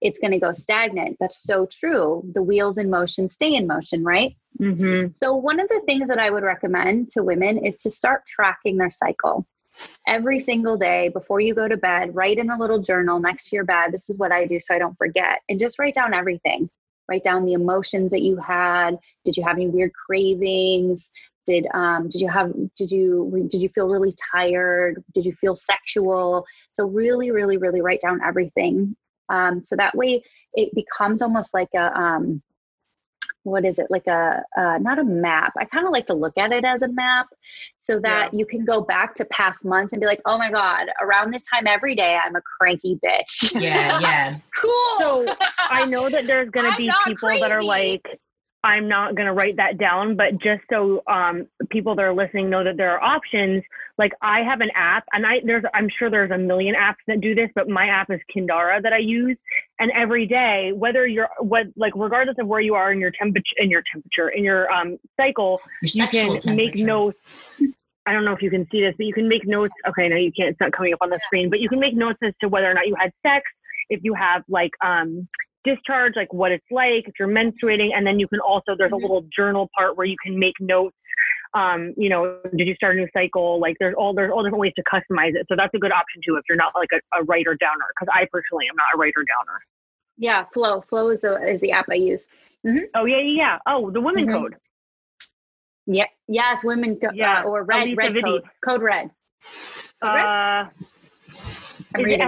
it's going to go stagnant. That's so true. The wheels in motion stay in motion, right? Mm-hmm. So, one of the things that I would recommend to women is to start tracking their cycle every single day before you go to bed. Write in a little journal next to your bed. This is what I do so I don't forget. And just write down everything. Write down the emotions that you had. Did you have any weird cravings? Did um, did you have did you did you feel really tired? Did you feel sexual? So really, really, really write down everything um, so that way it becomes almost like a, um, what is it? Like a uh, not a map. I kind of like to look at it as a map so that yeah. you can go back to past months and be like oh my god around this time every day i'm a cranky bitch. Yeah yeah. Cool. So i know that there's going to be people crazy. that are like I'm not going to write that down, but just so um, people that are listening know that there are options. Like I have an app, and I there's I'm sure there's a million apps that do this, but my app is Kindara that I use, and every day, whether you're what like regardless of where you are in your temperature in your temperature in your um, cycle, your you can make notes. I don't know if you can see this, but you can make notes. Okay, no, you can't. It's not coming up on the screen, but you can make notes as to whether or not you had sex, if you have like um discharge, like what it's like, if you're menstruating, and then you can also there's a mm-hmm. little journal part where you can make notes. Um, you know, did you start a new cycle? Like there's all there's all different ways to customize it. So that's a good option too if you're not like a, a writer downer. Because I personally am not a writer downer. Yeah, Flo. Flo is the is the app I use. Mm-hmm. Oh yeah, yeah, yeah. Oh, the women mm-hmm. code. Yeah. Yes, women. Yeah. Uh, or red. red code. Code red. Code red? Uh, I'm is it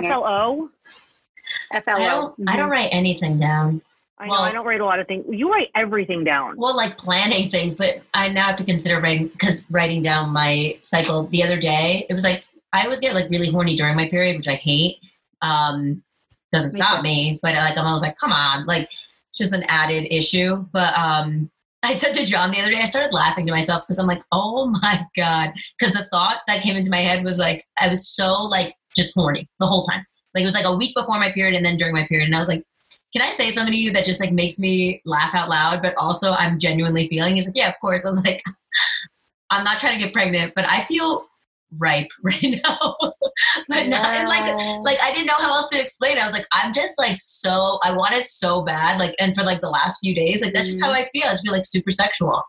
I don't, mm-hmm. I don't write anything down. I know well, I don't write a lot of things. You write everything down. Well, like planning things, but I now have to consider writing because writing down my cycle the other day. It was like I always get like really horny during my period, which I hate. Um, doesn't me stop too. me, but like I'm always like, come on, like just an added issue. But um, I said to John the other day, I started laughing to myself because I'm like, oh my god, because the thought that came into my head was like I was so like just horny the whole time. Like it was like a week before my period and then during my period. And I was like, can I say something to you that just like makes me laugh out loud, but also I'm genuinely feeling? He's like, yeah, of course. I was like, I'm not trying to get pregnant, but I feel ripe right now. but not and like like I didn't know how else to explain it. I was like, I'm just like so I want it so bad. Like and for like the last few days, like that's just how mm-hmm. I feel. I just feel like super sexual.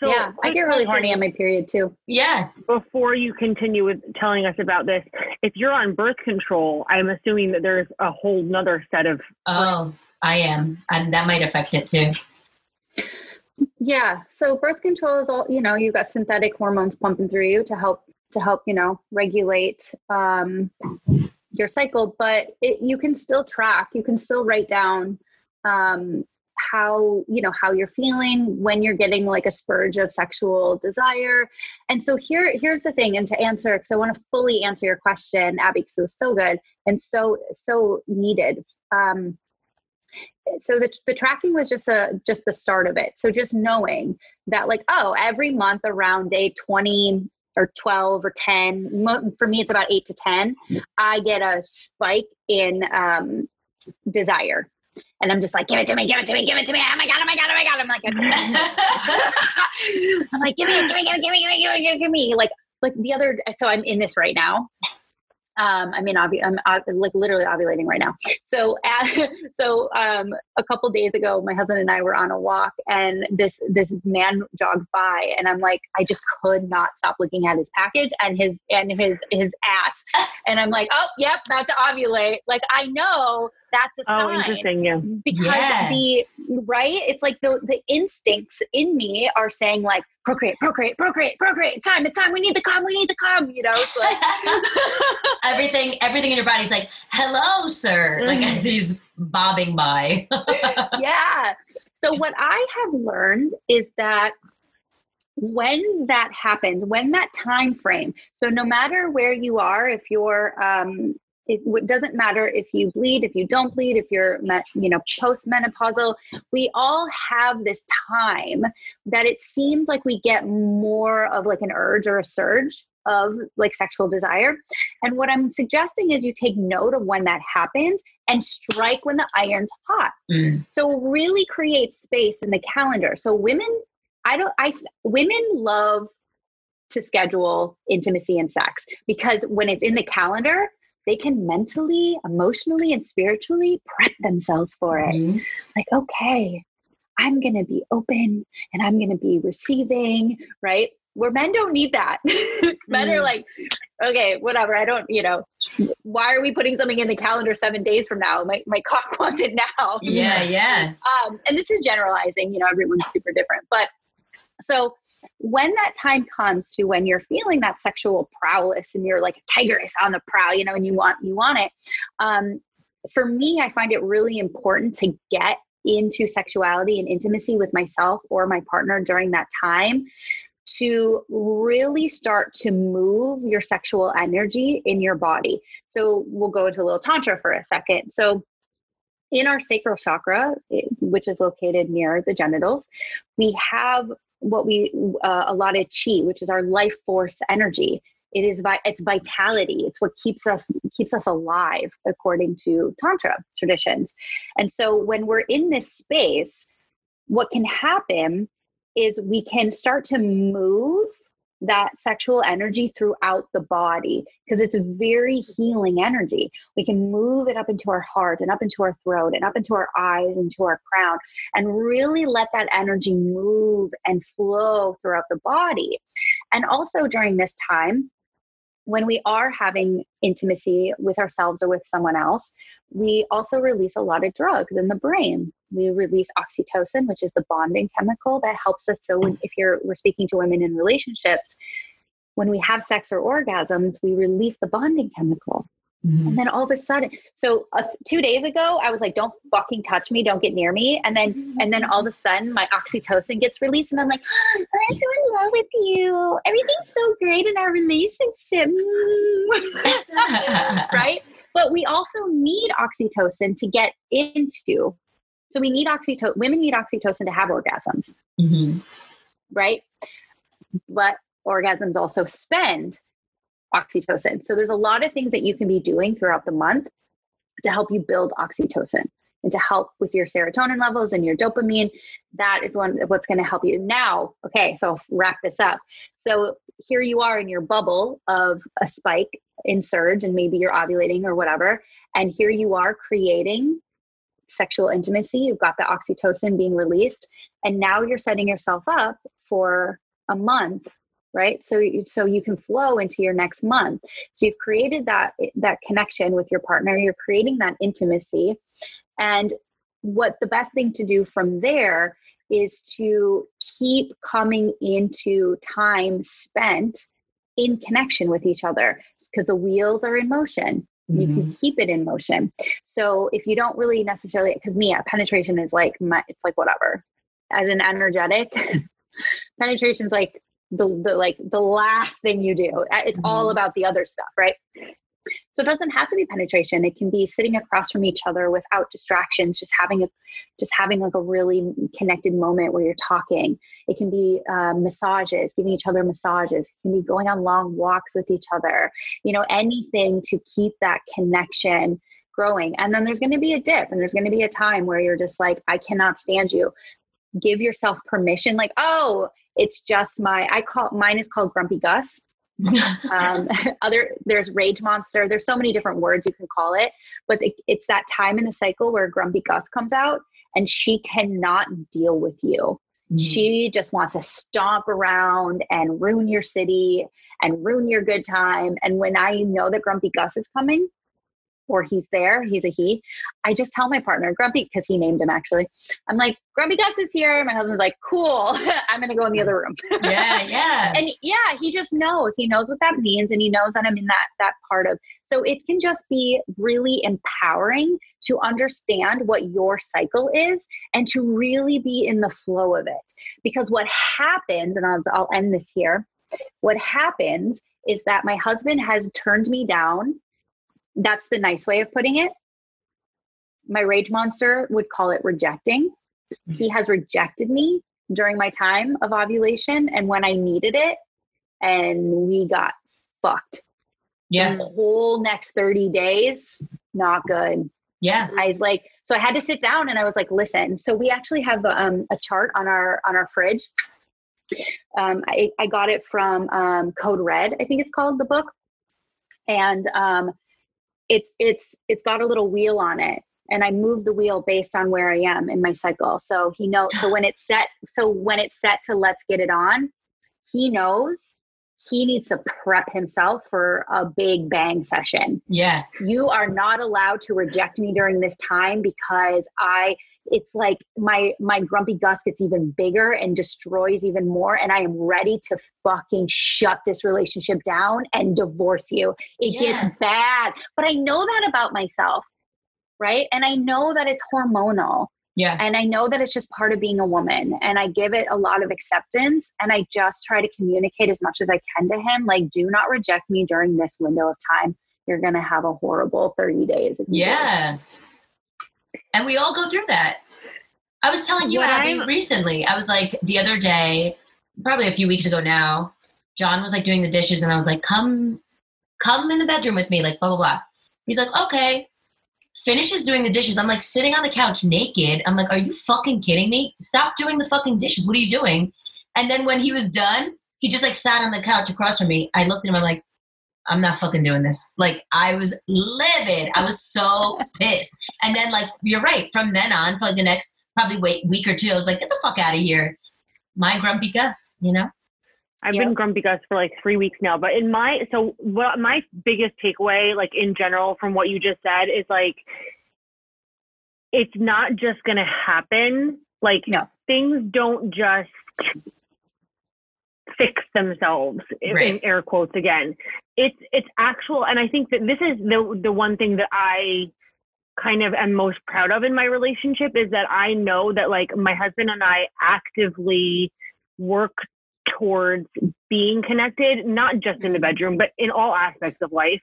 So yeah, I get really horny on my period too. Yeah. Before you continue with telling us about this, if you're on birth control, I'm assuming that there's a whole nother set of. Oh, I am, and that might affect it too. Yeah. So birth control is all you know. You've got synthetic hormones pumping through you to help to help you know regulate um, your cycle, but it, you can still track. You can still write down um, how you know how you're feeling when you're getting like a spurge of sexual desire. And so here here's the thing and to answer because i want to fully answer your question abby because it was so good and so so needed. Um so the, the tracking was just a just the start of it. So just knowing that like oh every month around day 20 or 12 or 10 for me it's about 8 to 10 i get a spike in um, desire and I'm just like, give it to me, give it to me, give it to me. Oh my god, oh my god, oh my god. I'm like, I'm like, give me, give me, give me, give me, give me, give me, give me. Like, like the other. So I'm in this right now. Um, I mean, I'm uh, like literally ovulating right now. So, uh, so um, a couple days ago, my husband and I were on a walk, and this this man jogs by, and I'm like, I just could not stop looking at his package and his and his his ass, and I'm like, oh, yep, about to ovulate. Like I know that's a sign. Oh, interesting. Yeah. because Yeah. the right it's like the the instincts in me are saying like procreate procreate procreate procreate it's time it's time we need to come we need to come you know like everything everything in your body's like hello sir like as he's bobbing by yeah so what i have learned is that when that happens when that time frame so no matter where you are if you're um it w- doesn't matter if you bleed if you don't bleed if you're you know postmenopausal we all have this time that it seems like we get more of like an urge or a surge of like sexual desire and what i'm suggesting is you take note of when that happens and strike when the iron's hot Mm. so really create space in the calendar. So women, I don't, I, women love to schedule intimacy and sex because when it's in the calendar, they can mentally, emotionally, and spiritually prep themselves for it. Mhm. Like, okay, I'm going to be open and I'm going to be receiving, right? Where men don't need that. men are Mm. like, okay, whatever. I don't, you know, why are we putting something in the calendar seven days from now? My, my cock wants it now yeah yeah um, and this is generalizing you know everyone's super different but so when that time comes to when you're feeling that sexual prowess and you're like a tigress on the prowl you know and you want you want it um, for me i find it really important to get into sexuality and intimacy with myself or my partner during that time to really start to move your sexual energy in your body. So we'll go into a little tantra for a second. So in our sacral chakra, which is located near the genitals, we have what we uh, of chi, which is our life force energy. It is vi- it's vitality. It's what keeps us keeps us alive, according to tantra traditions. And so when we're in this space, what can happen is we can start to move that sexual energy throughout the body because it's a very healing energy. We can move it up into our heart and up into our throat and up into our eyes and to our crown and really let that energy move and flow throughout the body. And also during this time, when we are having intimacy with ourselves or with someone else, we also release a lot of drugs in the brain. We release oxytocin, which is the bonding chemical that helps us. So, when, if you're we're speaking to women in relationships, when we have sex or orgasms, we release the bonding chemical. Mhm. And then all of a sudden, so uh, two days ago, I was like, "Don't fucking touch me! Don't get near me!" And then, and then all of a sudden, my oxytocin gets released, and I'm like, oh, "I'm so in love with you. Everything's so great in our relationship." right? But we also need oxytocin to get into. So we need oxytocin. Women need oxytocin to have orgasms, Mhm. right? But orgasms also spend oxytocin. So there's a lot of things that you can be doing throughout the month to help you build oxytocin and to help with your serotonin levels and your dopamine. That is one what's going to help you. Now, okay, so wrap this up. So here you are in your bubble of a spike in surge, and maybe you're ovulating or whatever, and here you are creating sexual intimacy. You've got the oxytocin being released, and now you're setting yourself up for a month right? So you, so you can flow into your next month. So you've created that that connection with your partner you're creating that intimacy. And what the best thing to do from there is to keep coming into time spent in connection with each other because the wheels are in motion. You Mhm. can keep it in motion. So if you don't really necessarily because me penetration is like my it's like whatever. As an energetic penetration's like the, the like the last thing you do. Uh, it's all Mhm. about the other stuff right? So it doesn't have to be penetration. It can be sitting across from each other without distractions just having a just having like a really connected moment where you're talking. It can be uh, massages giving each other massages. It can be going on long walks with each other. You know anything to keep that connection growing. And then there's going to be a dip and there's going to be a time where you're just like i cannot stand you. Give yourself permission like oh it's just my i call mine is called grumpy gus. Um, other there's rage monster. There's so many different words you can call it but it, it's that time in the cycle where grumpy gus comes out and she cannot deal with you. Mhm. she just wants to stomp around and ruin your city and ruin your good time. And when i know that grumpy gus is coming or he's there, he's a he, I just tell my partner, Grumpy, because he named him actually. I'm like, Grumpy Gus is here. My husband's like, cool, I'm going to go in the other room. Yeah, yeah. and yeah, he just knows. He knows what that means and he knows that I'm in that that part of. So it can just be really empowering to understand what your cycle is and to really be in the flow of it. Because what happens and I'll, I'll end this here. What happens is that my husband has turned me down that's the nice way of putting it. My rage monster would call it rejecting. Mm-hmm. He has rejected me during my time of ovulation and when I needed it, and we got fucked. Yeah. the whole next 30 days, not good. Yeah. I was like, so I had to sit down and I was like, listen. So we actually have um, a chart on our on our fridge. Um, I, I got it from um, Code Red, I think it's called the book. And um, it's it's it's got a little wheel on it and I move the wheel based on where I am in my cycle. So he knows. So when it's set, so when it's set to let's get it on, he knows he needs to prep himself for a big bang session. Yeah. You are not allowed to reject me during this time because I it's like my my grumpy Gus gets even bigger and destroys even more and I am ready to fucking shut this relationship down and divorce you. It yeah. gets bad. But I know that about myself. Right? And I know that it's hormonal. Yeah. And I know that it's just part of being a woman. And I give it a lot of acceptance. And I just try to communicate as much as I can to him. Like, do not reject me during this window of time. You're going to have a horrible 30 days. yeah. And we all go through that. I was telling you, yeah, Abby, recently, I was like, the other day, probably a few weeks ago now, John was like doing the dishes. And I was like, come, come in the bedroom with me, like, blah, blah, blah. He's like, okay finishes doing the dishes. I'm like sitting on the couch naked. I'm like, are you fucking kidding me? Stop doing the fucking dishes. What are you doing? And then when he was done, he just like sat on the couch across from me. I looked at him. I'm like, I'm not fucking doing this. Like I was livid. I was so pissed. And then like you're right. From then on, for like the next probably wait week or two, I was like, get the fuck out of here. My grumpy Gus, you know. I've yep. been grumpy Gus for like three weeks now. But in my so what my biggest takeaway, like in general, from what you just said, is like it's not just gonna happen. Like no. things don't just fix themselves right. in air quotes again. It's it's actual and I think that this is the the one thing that I kind of am most proud of in my relationship is that I know that like my husband and I actively work towards being connected, not just in the mm-hmm. bedroom, but in all aspects of life.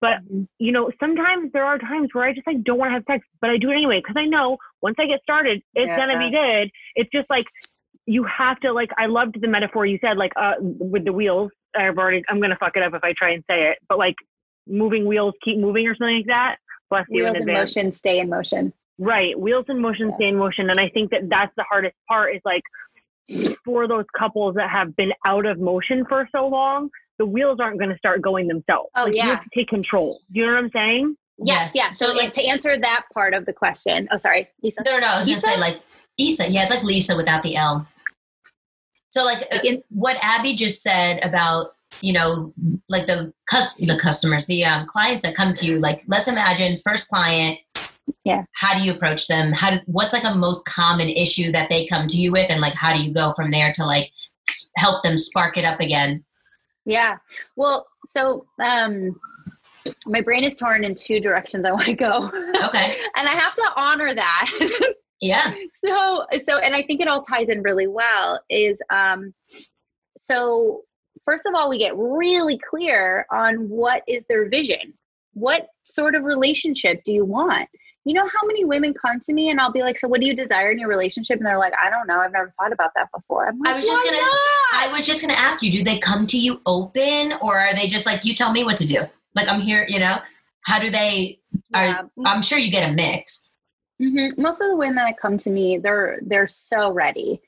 But mm-hmm. you know, sometimes there are times where I just like don't want to have sex, but I do it anyway because I know once I get started, it's yeah. gonna be good. It's just like you have to like. I loved the metaphor you said, like uh, with the wheels. I've already. I'm gonna fuck it up if I try and say it, but like moving wheels keep moving or something like that. Bless you. wheels in, in motion stay in motion. Right, wheels in motion yeah. stay in motion, and I think that that's the hardest part. Is like for those couples that have been out of motion for so long, the wheels aren't going to start going themselves. Oh, like, yeah. You have to take control. Do you know what I'm saying? Yes. Yeah. So, like, to answer that part of the question, oh, sorry, Lisa. No, no, I was going to say like Lisa. Yeah, it's like Lisa without the L. So, like uh, in, what Abby just said about you know, like the cus- the customers, the um, clients that come to you. Like, let's imagine first client yeah. How do you approach them? How do, what's like a most common issue that they come to you with and like how do you go from there to like help them spark it up again? Yeah. Well so um my brain is torn in two directions i want to go. Okay. And i have to honor that. Yeah. So so and i think it all ties in really well is um so first of all we get really clear on what is their vision. What sort of relationship do you want you know how many women come to me and I'll be like, so what do you desire in your relationship? And they're like, I don't know. I've never thought about that before. Like, I was just gonna not? I was just gonna ask you, do they come to you open or are they just like, you tell me what to do? Like I'm here, you know? How do they yeah. are I'm sure you get a mix. Mm-hmm. Most of the women that come to me, they're they're so ready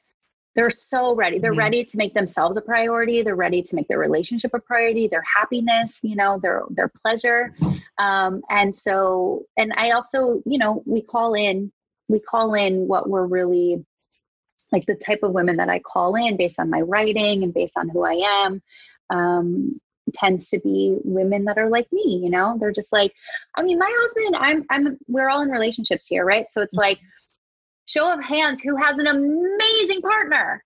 they're so ready. They're mm-hmm. ready to make themselves a priority. They're ready to make their relationship a priority their happiness you know their their pleasure. Um, and so and i also you know we call in we call in what we're really like the type of women that i call in based on my writing and based on who i am um, tends to be women that are like me, you know, they're just like, I mean, my husband, I'm, I'm, we're all in relationships here, right? So it's like, show of hands, who has an amazing partner?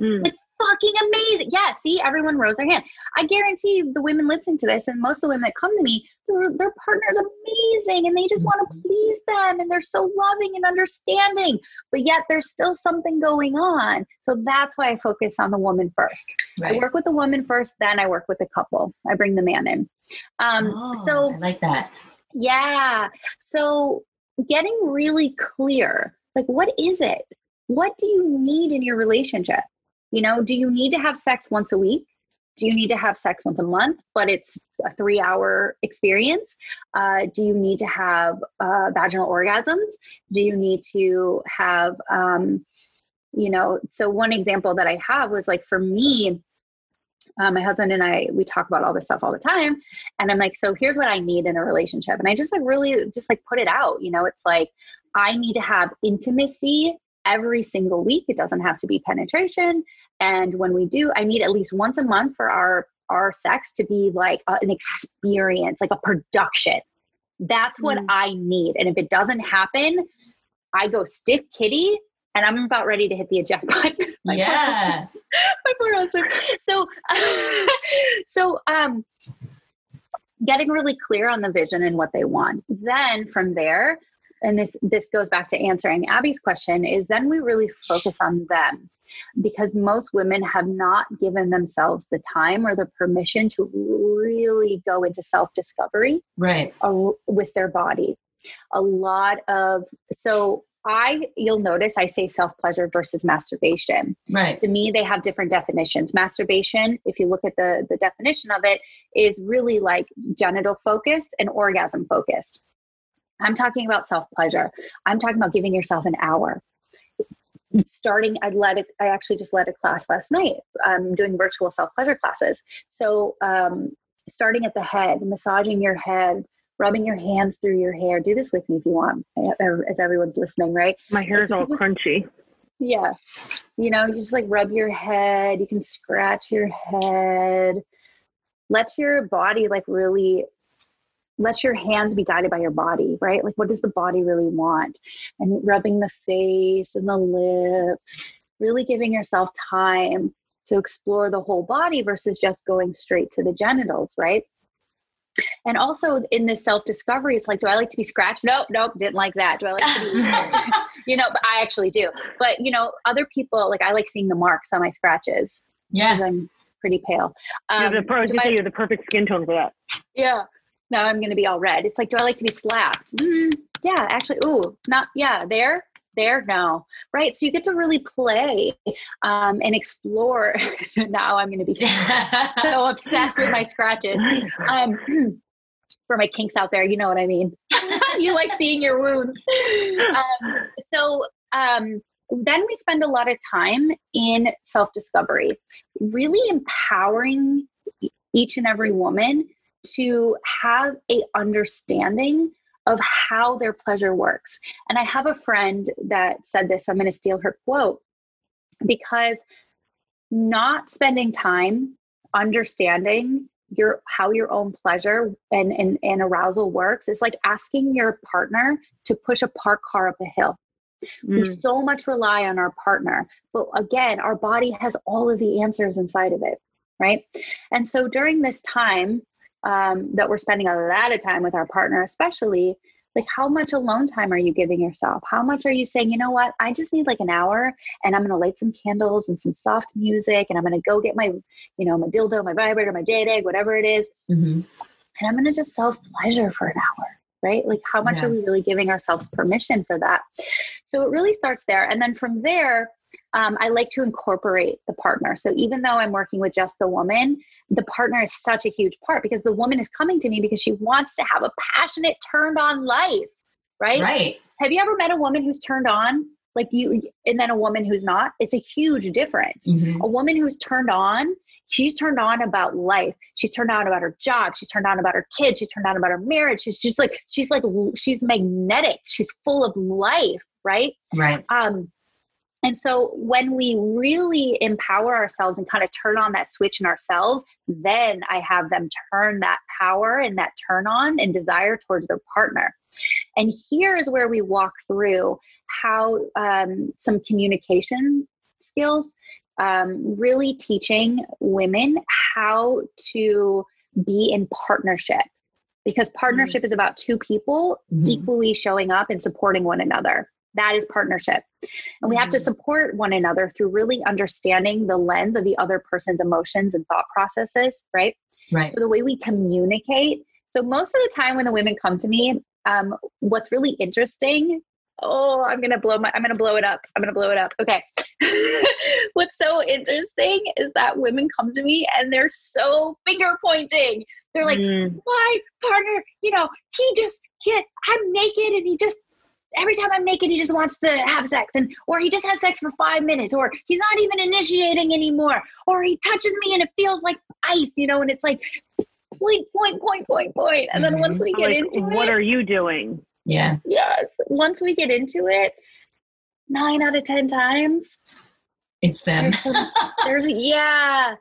Mm. Like fucking amazing. Yeah, see, everyone rose their hand. I guarantee the women listen to this, and most of the women that come to me, their, their partner's amazing and they just want to please them and they're so loving and understanding, but yet there's still something going on. So that's why I focus on the woman first. Right. I work with the woman first, then I work with the couple. I bring the man in. Um, oh, so I like that. Yeah. So getting really clear like, what is it? What do you need in your relationship? You know, do you need to have sex once a week? Do you need to have sex once a month, but it's a three hour experience? Uh, do you need to have uh, vaginal orgasms? Do you need to have, um, you know, so one example that I have was like for me, uh, my husband and I, we talk about all this stuff all the time. And I'm like, so here's what I need in a relationship. And I just like really just like put it out. You know, it's like, I need to have intimacy every single week. It doesn't have to be penetration. And when we do, I need at least once a month for our our sex to be like a, an experience, like a production. That's what mm. I need. And if it doesn't happen, I go stiff kitty and I'm about ready to hit the eject button. yeah. my poor husband. So, so, um, getting really clear on the vision and what they want. Then from there, and this this goes back to answering Abby's question, is then we really focus on them because most women have not given themselves the time or the permission to really go into self discovery right with their body a lot of so I, you'll notice I say self pleasure versus masturbation. Right. To me, they have different definitions. Masturbation, if you look at the, the definition of it, is really like genital focused and orgasm focused. I'm talking about self pleasure. I'm talking about giving yourself an hour. Starting i led a, i actually just led a class last night i'm doing virtual self-pleasure classes. So um, starting at the head massaging your head rubbing your hands through your hair. Do this with me if you want as everyone's listening right? My hair is all just, crunchy. Yeah. You know you just like rub your head. You can scratch your head. Let your body like really let your hands be guided by your body, right? Like, what does the body really want? And rubbing the face and the lips, really giving yourself time to explore the whole body versus just going straight to the genitals, right? And also in this self discovery, it's like, do I like to be scratched? Nope, nope, didn't like that. Do I like to be, you know, but I actually do. But, you know, other people, like, I like seeing the marks on my scratches. Yeah. I'm pretty pale. Um, you're, the pro- I, you're the perfect skin tone for that. Yeah now I'm going to be all red. It's like, do I like to be slapped? Mm, yeah, actually, ooh, not, yeah, there, there, no. Right. So you get to really play um, and explore. now I'm going to be so obsessed with my scratches. Um, for my kinks out there, you know what I mean. you like seeing your wounds. Um, so, um, then we spend a lot of time in self discovery, really empowering each and every woman to have a understanding of how their pleasure works. And I have a friend that said this, I'm going to steal her quote because not spending time understanding your how your own pleasure and, and, and arousal works is like asking your partner to push a parked car up a hill. Mm. We so much rely on our partner, but again, our body has all of the answers inside of it, right? And so during this time, um, that we're spending a lot of time with our partner, especially like how much alone time are you giving yourself how much are you saying you know what i just need like an hour and i'm going to light some candles and some soft music and i'm going to go get my you know my dildo my vibrator my jade egg whatever it is. Mm-hmm. and i'm going to just self pleasure for an hour right like how much yeah. are we really giving ourselves permission for that so it really starts there and then from there um, I like to incorporate the partner. So even though I'm working with just the woman, the partner is such a huge part because the woman is coming to me because she wants to have a passionate, turned on life, right? Right. Have you ever met a woman who's turned on like you, and then a woman who's not? It's a huge difference. Mm-hmm. A woman who's turned on, she's turned on about life. She's turned on about her job. She's turned on about her kids. She's turned on about her marriage. She's just like she's like she's magnetic. She's full of life, right? Right. Um, And so when we really empower ourselves and kind of turn on that switch in ourselves, then I have them turn that power and that turn on and desire towards their partner. And here is where we walk through how um, some communication skills, um, really teaching women how to be in partnership because partnership mm-hmm. is about two people mm-hmm. equally showing up and supporting one another. That is partnership. And we have to mm. support one another through really understanding the lens of the other person's emotions and thought processes, right? Right. So the way we communicate. So most of the time when the women come to me, um, what's really interesting, oh, I'm gonna blow my I'm gonna blow it up. I'm gonna blow it up. Okay. what's so interesting is that women come to me and they're so finger pointing. They're like, mm. my partner, you know, he just get I'm naked and he just every time I'm naked, he just wants to have sex, and or he just has sex for five minutes, or he's not even initiating anymore, or he touches me and it feels like ice, you know, and it's like point, point, point, point, point, and then mm-hmm. once we get like, into what it, what are you doing? Yeah. Yes. Once we get into it, nine out of ten times, it's them. There's, some, there's yeah,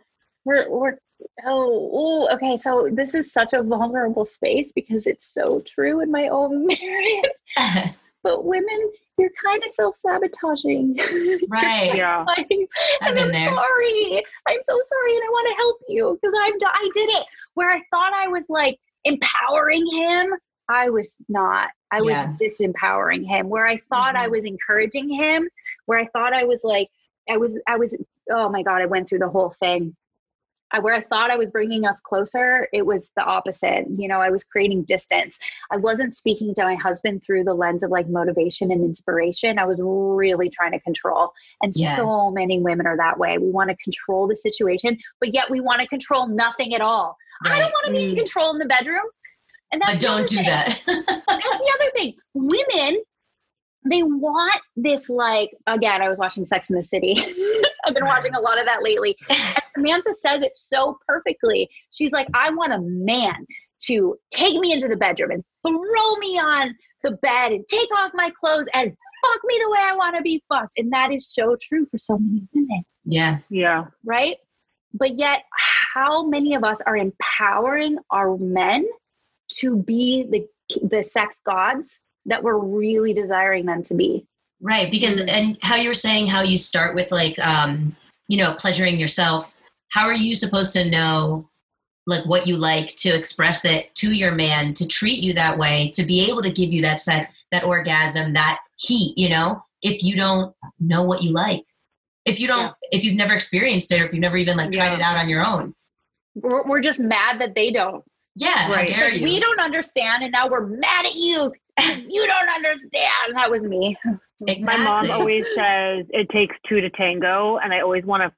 we're we're oh, ooh, okay. So this is such a vulnerable space because it's so true in my own marriage. but women you're kind of self-sabotaging. Right. Yeah. and i'm there. sorry. I'm so sorry and i want to help you because i'm i did it. Where i thought i was like empowering him i was not. I was yeah. disempowering him. Where i thought mm-hmm. i was encouraging him where i thought i was like i was i was oh my god i went through the whole thing. I, where I thought I was bringing us closer, it was the opposite. You know, I was creating distance. I wasn't speaking to my husband through the lens of like motivation and inspiration. I was really trying to control. And yeah. so many women are that way. We want to control the situation, but yet we want to control nothing at all. Right. I don't want to be in mm. control in the bedroom. And that's but don't do thing. that. that's the other thing. Women they want this like again i was watching sex in the city. I've been watching a lot of that lately. And samantha says it so perfectly. She's like i want a man to take me into the bedroom and throw me on the bed and take off my clothes and fuck me the way i want to be fucked. And that is so true for so many women. Yeah. Yeah. Right? But yet how many of us are empowering our men to be the the sex gods that we're really desiring them to be. Right. Because, mm-hmm. and how you're saying how you start with like, um, you know, pleasuring yourself. How are you supposed to know like what you like to express it to your man to treat you that way to be able to give you that sex that orgasm that heat you know if you don't know what you like if you don't yeah. if you've never experienced it or if you've never even like tried yeah. it out on your own we're, we're just mad that they don't yeah right. like, we don't understand and now we're mad at you you don't understand. That was me. Exactly. My mom always says it takes two to tango, and I always want to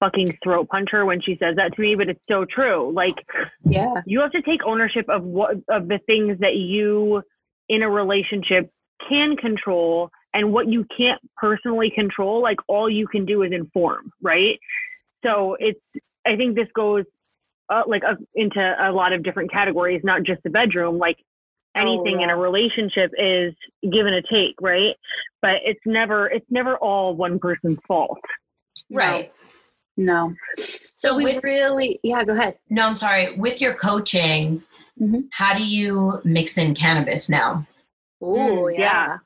fucking throat punch her when she says that to me, but it's so true. Like, yeah, you have to take ownership of what of the things that you in a relationship can control and what you can't personally control. Like, all you can do is inform, right? So it's. I think this goes uh, like uh, into a lot of different categories, not just the bedroom. Like anything oh, yeah. in a relationship is give and a take, right? But it's never it's never all one person's fault. Right. No. So, so we really yeah, go ahead. No, I'm sorry. With your coaching, mm-hmm. how do you mix in cannabis now? Oh, mm, yeah. yeah.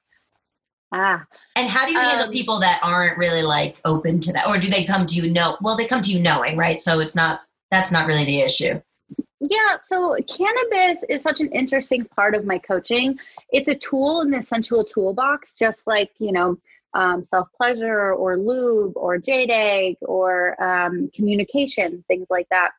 Ah. And how do you handle um, people that aren't really like open to that? Or do they come to you know well they come to you knowing, right? So it's not that's not really the issue. Yeah, so cannabis is such an interesting part of my coaching. It's a tool in the sensual toolbox, just like, you know, um, self pleasure or lube or jade or um, communication, things like that.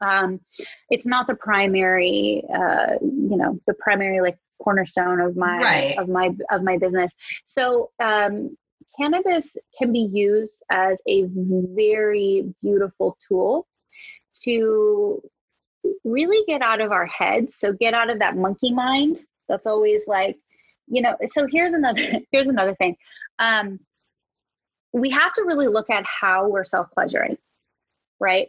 Um, it's not the primary, uh, you know, the primary like cornerstone of my right. of my of my business. So um, cannabis can be used as a very beautiful tool to really get out of our heads. So get out of that monkey mind. That's always like, you know, so here's another here's another thing. Um, we have to really look at how we're self-pleasuring, right?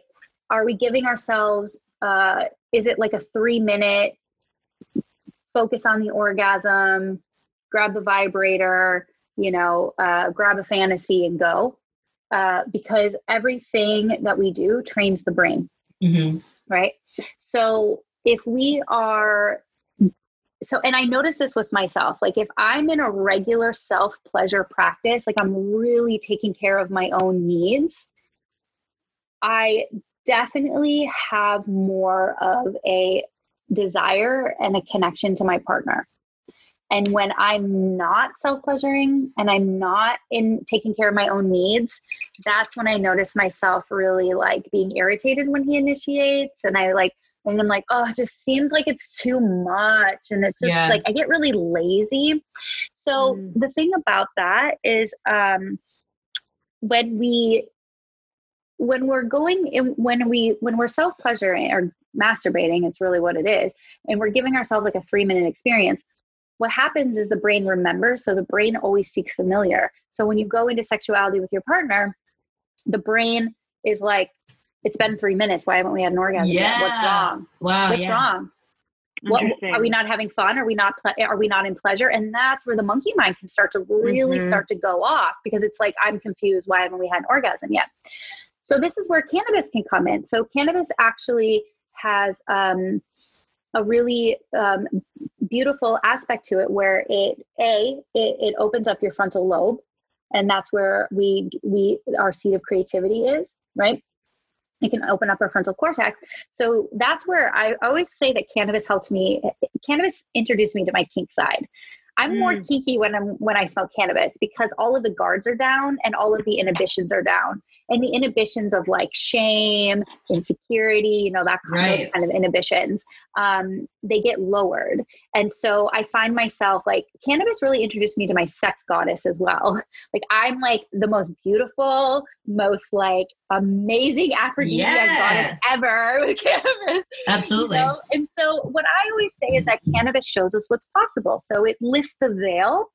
Are we giving ourselves uh is it like a three minute focus on the orgasm, grab the vibrator, you know, uh, grab a fantasy and go. Uh, because everything that we do trains the brain, Mm-hmm. Right? So if we are, so, and I notice this with myself, like if I'm in a regular self pleasure practice, like I'm really taking care of my own needs, I definitely have more of a desire and a connection to my partner. And when I'm not self pleasuring and I'm not in taking care of my own needs, that's when I notice myself really like being irritated when he initiates. And I like, and I'm like, oh, it just seems like it's too much. And it's just Yeah. like, I get really lazy. So Mm. the thing about that is, um, when we when we're going in, when we when we're self pleasuring or masturbating it's really what it is and we're giving ourselves like a three minute experience what happens is the brain remembers so the brain always seeks familiar so when you go into sexuality with your partner the brain is like it's been three minutes why haven't we had an orgasm yet what's wrong Wow. what's yeah. wrong what, are we not having fun? Are we not? Ple- are we not in pleasure? And that's where the monkey mind can start to really Mhm. start to go off because it's like I'm confused. Why haven't we had an orgasm yet? So this is where cannabis can come in. So cannabis actually has um, a really um, beautiful aspect to it, where it a it, it opens up your frontal lobe, and that's where we we our seat of creativity is, right? It can open up our frontal cortex. So that's where I always say that cannabis helped me. Cannabis introduced me to my kink side. I'm more Mm. kinky when I'm when I smoke cannabis because all of the guards are down and all of the inhibitions are down. And the inhibitions of like shame, insecurity, you know, that kind, Right. kind of inhibitions, um, they get lowered. And so I find myself like cannabis really introduced me to my sex goddess as well. Like I'm like the most beautiful, most like amazing aphrodisiac Yeah. goddess ever with cannabis. Absolutely. You know? And so what I always say is that cannabis shows us what's possible. So it lifts the veil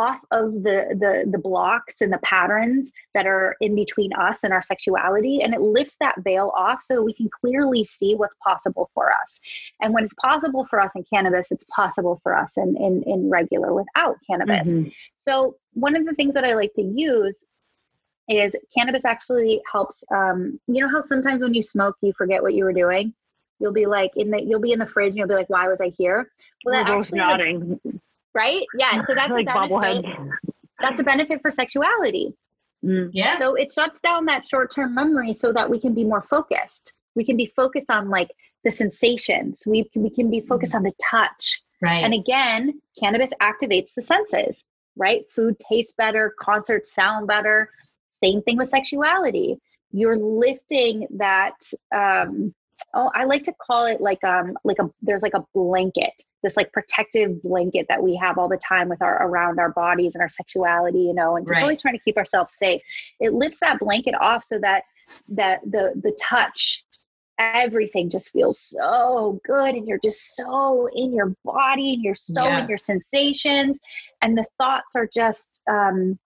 off of the the the blocks and the patterns that are in between us and our sexuality and it lifts that veil off so we can clearly see what's possible for us and when it's possible for us in cannabis it's possible for us in in, in regular without cannabis Mhm. so one of the things that I like to use is cannabis actually helps. Um, you know how sometimes when you smoke, you forget what you were doing. You'll be like in the you'll be in the fridge and you'll be like, why was I here? Well, We're that both actually, nodding right? Yeah. So that's like a benefit. That's a benefit for sexuality. Mm. Yeah. So it shuts down that short term memory so that we can be more focused. We can be focused on like the sensations. We can, we can be focused on the touch. Right. And again, cannabis activates the senses, right? Food tastes better, concerts sound better. Same thing with sexuality. You're lifting that. Um, oh, I like to call it like um like a there's like a blanket, this like protective blanket that we have all the time with our around our bodies and our sexuality, you know, and just Right. always trying to keep ourselves safe. It lifts that blanket off so that that the the touch everything just feels so good and you're just so in your body and you're so Yeah. in your sensations and the thoughts are just um,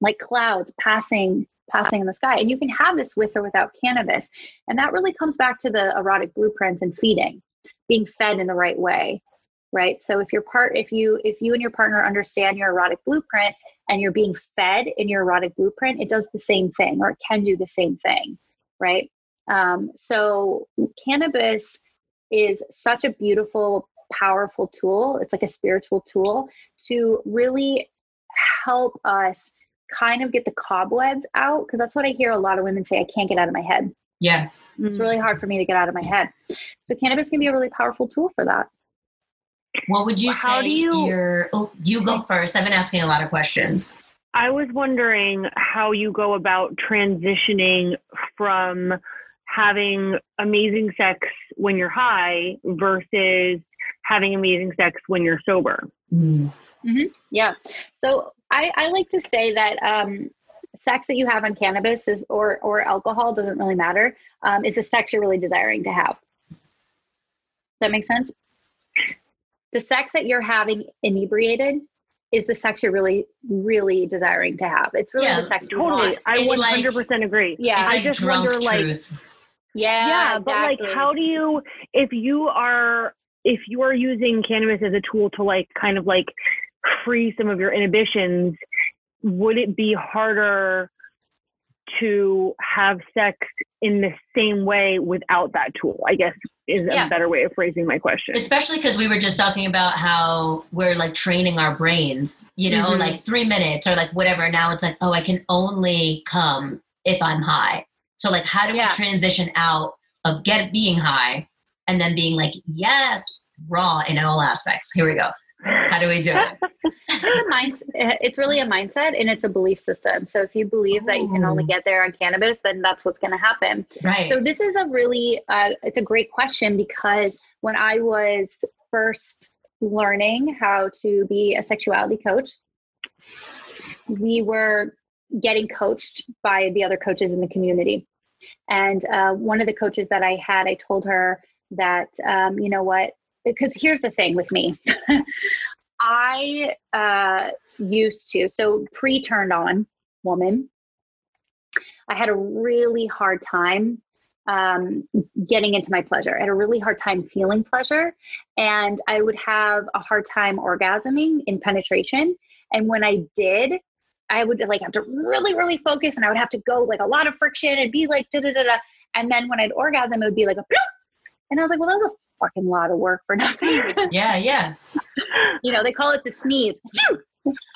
like clouds passing passing in the sky and you can have this with or without cannabis and that really comes back to the erotic blueprints and feeding being fed in the right way right? So if your part if you if you and your partner understand your erotic blueprint and you're being fed in your erotic blueprint it does the same thing or it can do the same thing right? Um, so cannabis is such a beautiful powerful tool. It's like a spiritual tool to really help us kind of get the cobwebs out because that's what i hear a lot of women say i can't get out of my head. Yeah. it's really hard for me to get out of my head. So cannabis can be a really powerful tool for that What would you How say do you- your oh you go first. I've been asking a lot of questions. I was wondering how you go about transitioning from having amazing sex when you're high versus having amazing sex when you're sober. Mm. Yeah. So I, I like to say that um, sex that you have on cannabis is or or alcohol doesn't really matter. Um, is the sex you're really desiring to have. Does that make sense? The sex that you're having inebriated is the sex you're really really desiring to have. It's really Yeah, the sex you Totally. want. I It's 100% agree. Yeah. It's I like just drunk wonder, like, truth. Yeah. yeah but like how do you if you are if you are using cannabis as a tool to like kind of like free some of your inhibitions would it be harder to have sex in the same way without that tool? I guess is Yeah. a better way of phrasing my question. especially because we were just talking about how we're like training our brains you know Mhm. like three minutes or like whatever now it's like oh i can only come if i'm high so like how do Yeah. we transition out of get being high and then being like yes raw in all aspects here we go how do we do it it's a mind, it's really a mindset and it's a belief system. So if you believe that you can only Oh. get there on cannabis, then that's what's going to happen. right So this is a really, uh, it's a great question because when I was first learning how to be a sexuality coach, we were getting coached by the other coaches in the community. And uh, one of the coaches that I had, I told her that, um, you know what, because here's the thing with me. I uh, used to, so pre turned on woman, I had a really hard time um, getting into my pleasure. I had a really hard time feeling pleasure. And I would have a hard time orgasming in penetration. And when I did, I would like have to really, really focus and I would have to go like a lot of friction and be like da da da da. And then when I'd orgasm, it would be like a and I was like, well, that was a fucking lot of work for nothing. yeah yeah you know, they call it the sneeze.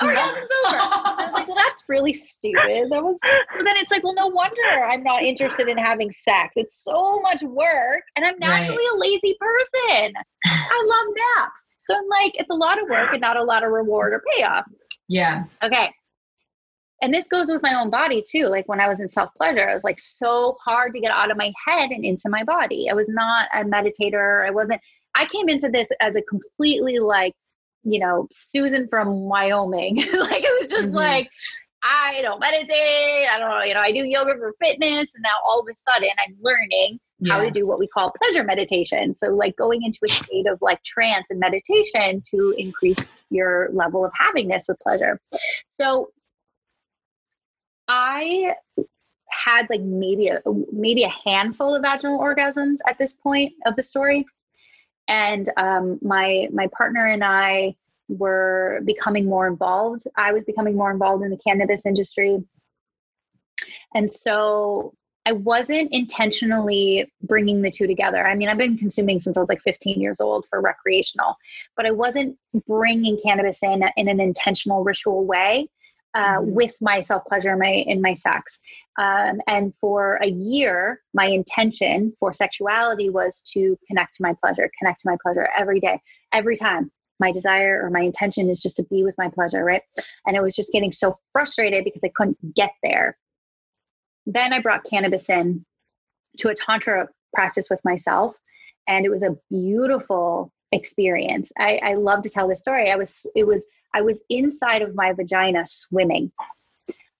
Orgasm's oh, over. I was like, well, that's really stupid. That was so then it's like, well, no wonder I'm not interested in having sex. It's so much work, and I'm naturally a lazy person. I love naps. So I'm like, it's a lot of work and not a lot of reward or payoff. yeah Okay. And this goes with my own body too. Like when I was in self pleasure, I was like so hard to get out of my head and into my body. I was not a meditator. I wasn't, I came into this as a completely like, you know, Susan from Wyoming. like it was just Mhm. like, I don't meditate. I don't, know you know, I do yoga for fitness. And now all of a sudden I'm learning how to do what we call pleasure meditation. So, like going into a state of like trance and meditation to increase your level of havingness with pleasure. So, I had like maybe a maybe a handful of vaginal orgasms at this point of the story, and um, my my partner and I were becoming more involved. I was becoming more involved in the cannabis industry, and so I wasn't intentionally bringing the two together. I mean, I've been consuming since I was like 15 years old for recreational, but I wasn't bringing cannabis in in an intentional ritual way uh, Mhm. with my self pleasure, my in my sex. Um, and for a year, my intention for sexuality was to connect to my pleasure, connect to my pleasure every day, every time. My desire or my intention is just to be with my pleasure, right? And I was just getting so frustrated because I couldn't get there. Then I brought cannabis in to a tantra practice with myself, and it was a beautiful experience. I, I love to tell this story. I was it was I was inside of my vagina swimming.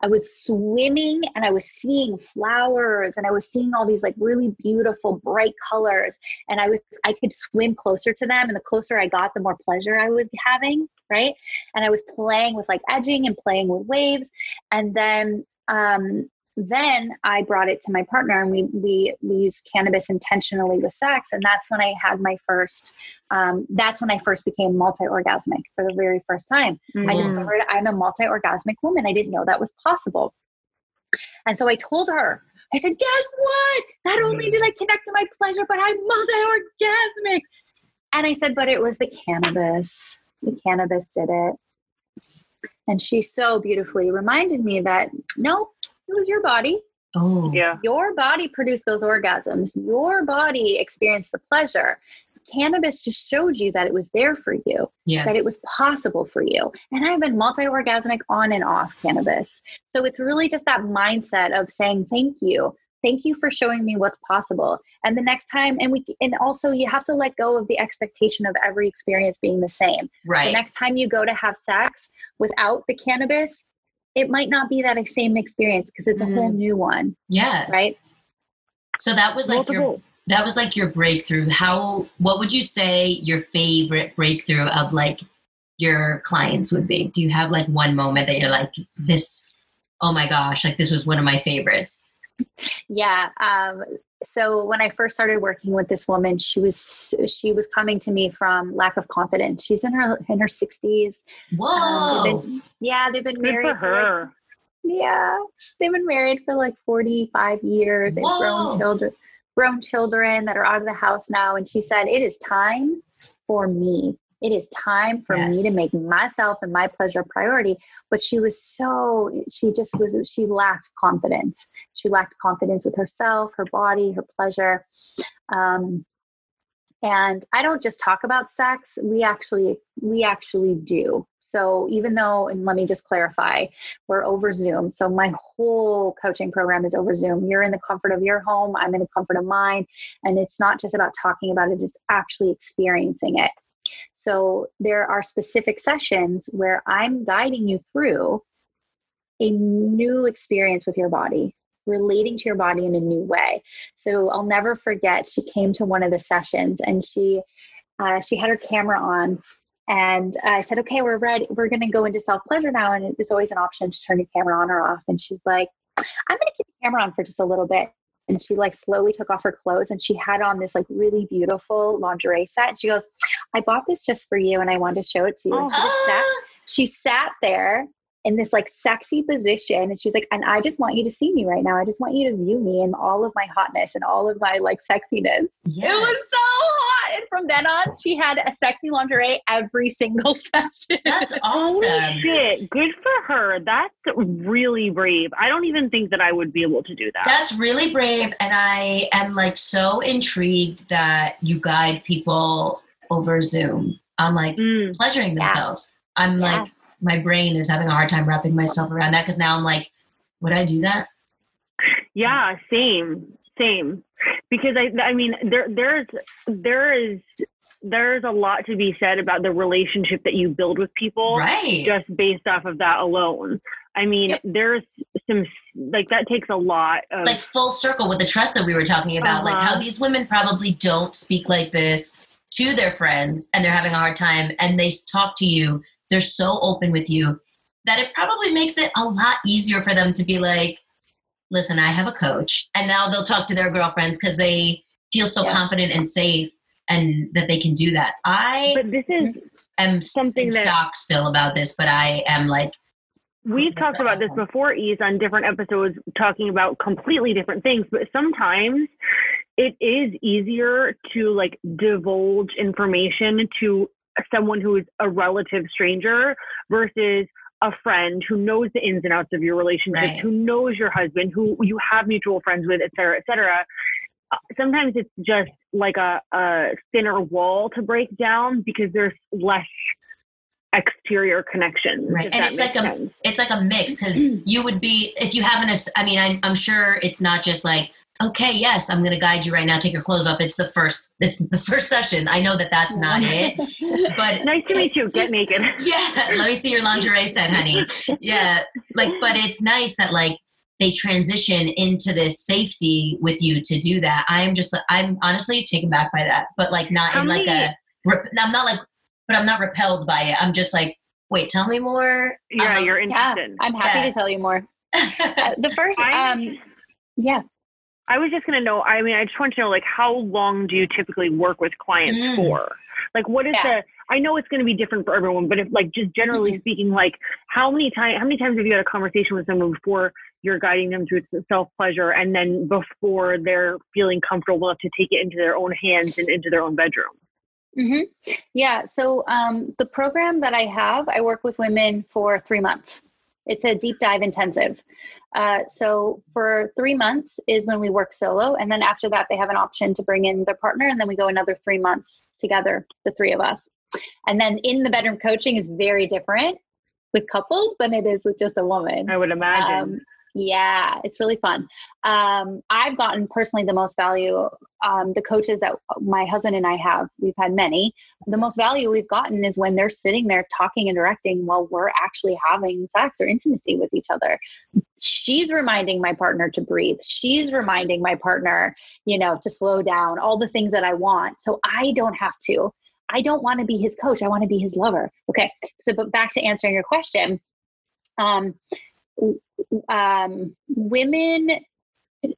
I was swimming and I was seeing flowers and I was seeing all these like really beautiful bright colors and I was I could swim closer to them and the closer I got the more pleasure I was having, right? And I was playing with like edging and playing with waves and then um then I brought it to my partner and we we we used cannabis intentionally with sex and that's when I had my first um, that's when I first became multi-orgasmic for the very first time. I Mm. discovered I'm a multi-orgasmic woman. I didn't know that was possible. And so I told her, I said, guess what? Not only did I connect to my pleasure, but I'm multi-orgasmic. And I said, but it was the cannabis. The cannabis did it. And she so beautifully reminded me that no, it was your body. oh Yeah. Your body produced those orgasms. Your body experienced the pleasure. Cannabis just showed you that it was there for you yeah that it was possible for you. And I've been multi orgasmic on and off cannabis. So it's really just that mindset of saying, thank you. Thank you for showing me what's possible. And the next time, and we, and also you have to let go of the expectation of every experience being the same. Right. The right next time you go to have sex without the cannabis, it might not be that same experience because it's a whole mm-hmm. new one, yeah. right? so that was like your that was like your breakthrough. How what would you say your favorite breakthrough of like your clients would be? Do you have like one moment that you're like this oh my gosh like this was one of my favorites Yeah. Um, so when I first started working with this woman, she was she was coming to me from lack of confidence. She's in her in her sixties. Whoa. Um, they've been, yeah, they've been Good married for her. like, yeah, they've been married for like forty five years. They've Whoa. grown children, grown children that are out of the house now. And she said, "It is time for me. It is time for Yes. me to make myself and my pleasure a priority." But she was so she just was she lacked confidence. She lacked confidence with herself, her body, her pleasure. Um, and I don't just talk about sex. We actually we actually do. So even though, and let me just clarify, we're over Zoom. So my whole coaching program is over Zoom. You're in the comfort of your home. I'm in the comfort of mine. And it's not just about talking about it, it's actually experiencing it. So there are specific sessions where I'm guiding you through a new experience with your body, relating to your body in a new way. So I'll never forget. She came to one of the sessions and she uh, she had her camera on, and I said, "Okay, we're ready. We're going to go into self pleasure now." And there's always an option to turn your camera on or off. And she's like, "I'm going to keep the camera on for just a little bit." And she like slowly took off her clothes and she had on this like really beautiful lingerie set. And she goes, "I bought this just for you, and I wanted to show it to you." And she just sat Ah, she sat there in this like sexy position and she's like and i just want you to see me right now i just want you to view me in all of my hotness and all of my like sexiness yes. it was so hot and from then on she had a sexy lingerie every single session That's Holy awesome. shit. Good for her. That's really brave. I don't even think that I would be able to do that. That's really brave. And I am like so intrigued that you guide people over Zoom on like Mm. pleasuring Yeah. themselves. I'm Yeah. like, my brain is having a hard time wrapping myself around that because now I'm like, would I do that? Yeah, same, same. Because I, I mean, there, there's, there is, there's a lot to be said about the relationship that you build with people, Right. just based off of that alone. I mean, Yep. there's some like that takes a lot of like full circle with the trust that we were talking about, like how Uh-huh. these women probably don't speak like this to their friends and they're having a hard time and they talk to you, they're so open with you that it probably makes it a lot easier for them to be like, listen, I have a coach. And now they'll talk to their girlfriends because they feel so Yeah. confident and safe and that they can do that. I But this is am something that- shocked still about this, but I am like, We've talked about this before, Ease, on different episodes, talking about completely different things. But sometimes it is easier to like divulge information to someone who is a relative stranger versus a friend who knows the ins and outs of your relationship, Right. who knows your husband, who you have mutual friends with, et cetera, et cetera. Uh, Sometimes it's just like a, a thinner wall to break down because there's less exterior connection. Right. And it's like a- it's like a mix because you would be if you haven't i mean I, i'm sure it's not just like okay yes i'm going to guide you right now. Take your clothes off. It's the first it's the first session. I know that that's not it but Nice to meet you. Get naked. yeah let me see your lingerie set honey. Yeah like but it's nice that like they transition into this safety with you to do that. I'm just i'm honestly taken back by that but like not in like a i'm not like but i'm not repelled by it. I'm just like wait tell me more. Yeah, Um, you're yeah i'm happy Yeah. to tell you more. Uh, the first um yeah I was just gonna know. I mean, I just want to know, like, how long do you typically work with clients Mm. for? Like, what is Yeah. the? I know it's going to be different for everyone, but if, like, just generally Mhm. speaking, like, how many times, how many times have you had a conversation with someone before you're guiding them through self pleasure, and then before they're feeling comfortable enough to take it into their own hands and into their own bedroom? hmm Yeah. So um, the program that I have, I work with women for three months. It's a deep dive intensive. Uh, so for three months is when we work solo, and then after that, they have an option to bring in their partner, and then we go another three months together, the three of us. And then in the bedroom coaching is very different with couples than it is with just a woman. I would imagine. Um, yeah, it's really fun. Um, I've gotten personally the most value. Um, the coaches that my husband and I have, we've had many. The most value we've gotten is when they're sitting there talking and directing while we're actually having sex or intimacy with each other. She's reminding my partner to breathe. She's reminding my partner, you know, to slow down, all the things that I want. So I don't have to. I don't want to be his coach. I want to be his lover. Okay. So, but back to answering your question. Um, um, women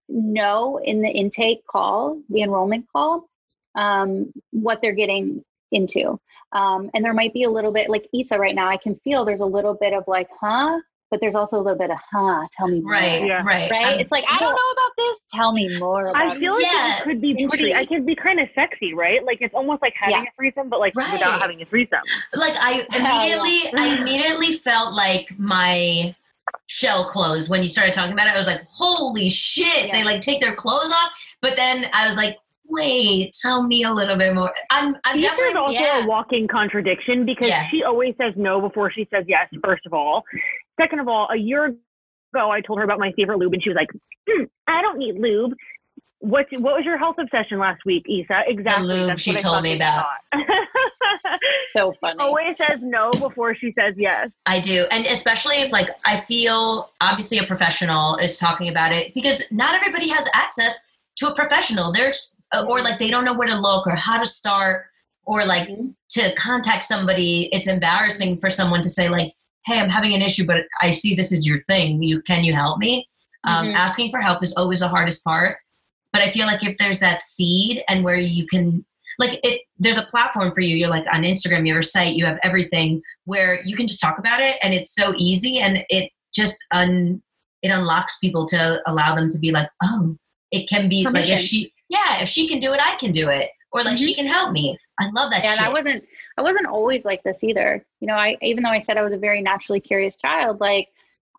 know in the intake call, the enrollment call, um, what they're getting into. Um, and there might be a little bit like Isa right now, I can feel there's a little bit of like, huh? But there's also a little bit of, huh? Tell me more. Right, Yeah. right. Right? I'm- it's like, I don't know about this. Tell me more about I feel like Yeah. it could be pretty. I Intrigue. could be kind of sexy, right? Like it's almost like having Yeah. a threesome, but like Right. without having a threesome. like I immediately, I immediately felt like my shell clothes when you started talking about it. I was like, holy shit! They like take their clothes off, but then I was like, wait, tell me a little bit more. I'm, I'm definitely. also yeah. a walking contradiction because Yeah. she always says no before she says yes. First of all, second of all, a year ago I told her about my favorite lube, and she was like, "Hmm, "I don't need lube." What what was your health obsession last week, Isa? Exactly. lube that's she what I told thought me about. so funny. always says no before she says yes. I do. And especially if like I feel obviously a professional is talking about it because not everybody has access to a professional. There's or like they don't know where to look or how to start or like Mhm. to contact somebody. It's embarrassing for someone to say like, "Hey, I'm having an issue, but I see this is your thing. You can you help me?" Um, Mhm. asking for help is always the hardest part. But I feel like if there's that seed and where you can like it there's a platform for you you're like on instagram you have a site you have everything where you can just talk about it and it's so easy and it just un it unlocks people to allow them to be like oh it can be like if she yeah if she can do it i can do it or like she mm-hmm. can help me. I love that Yeah, shit and I wasn't I wasn't always like this either. You know, I even though I said I was a very naturally curious child, like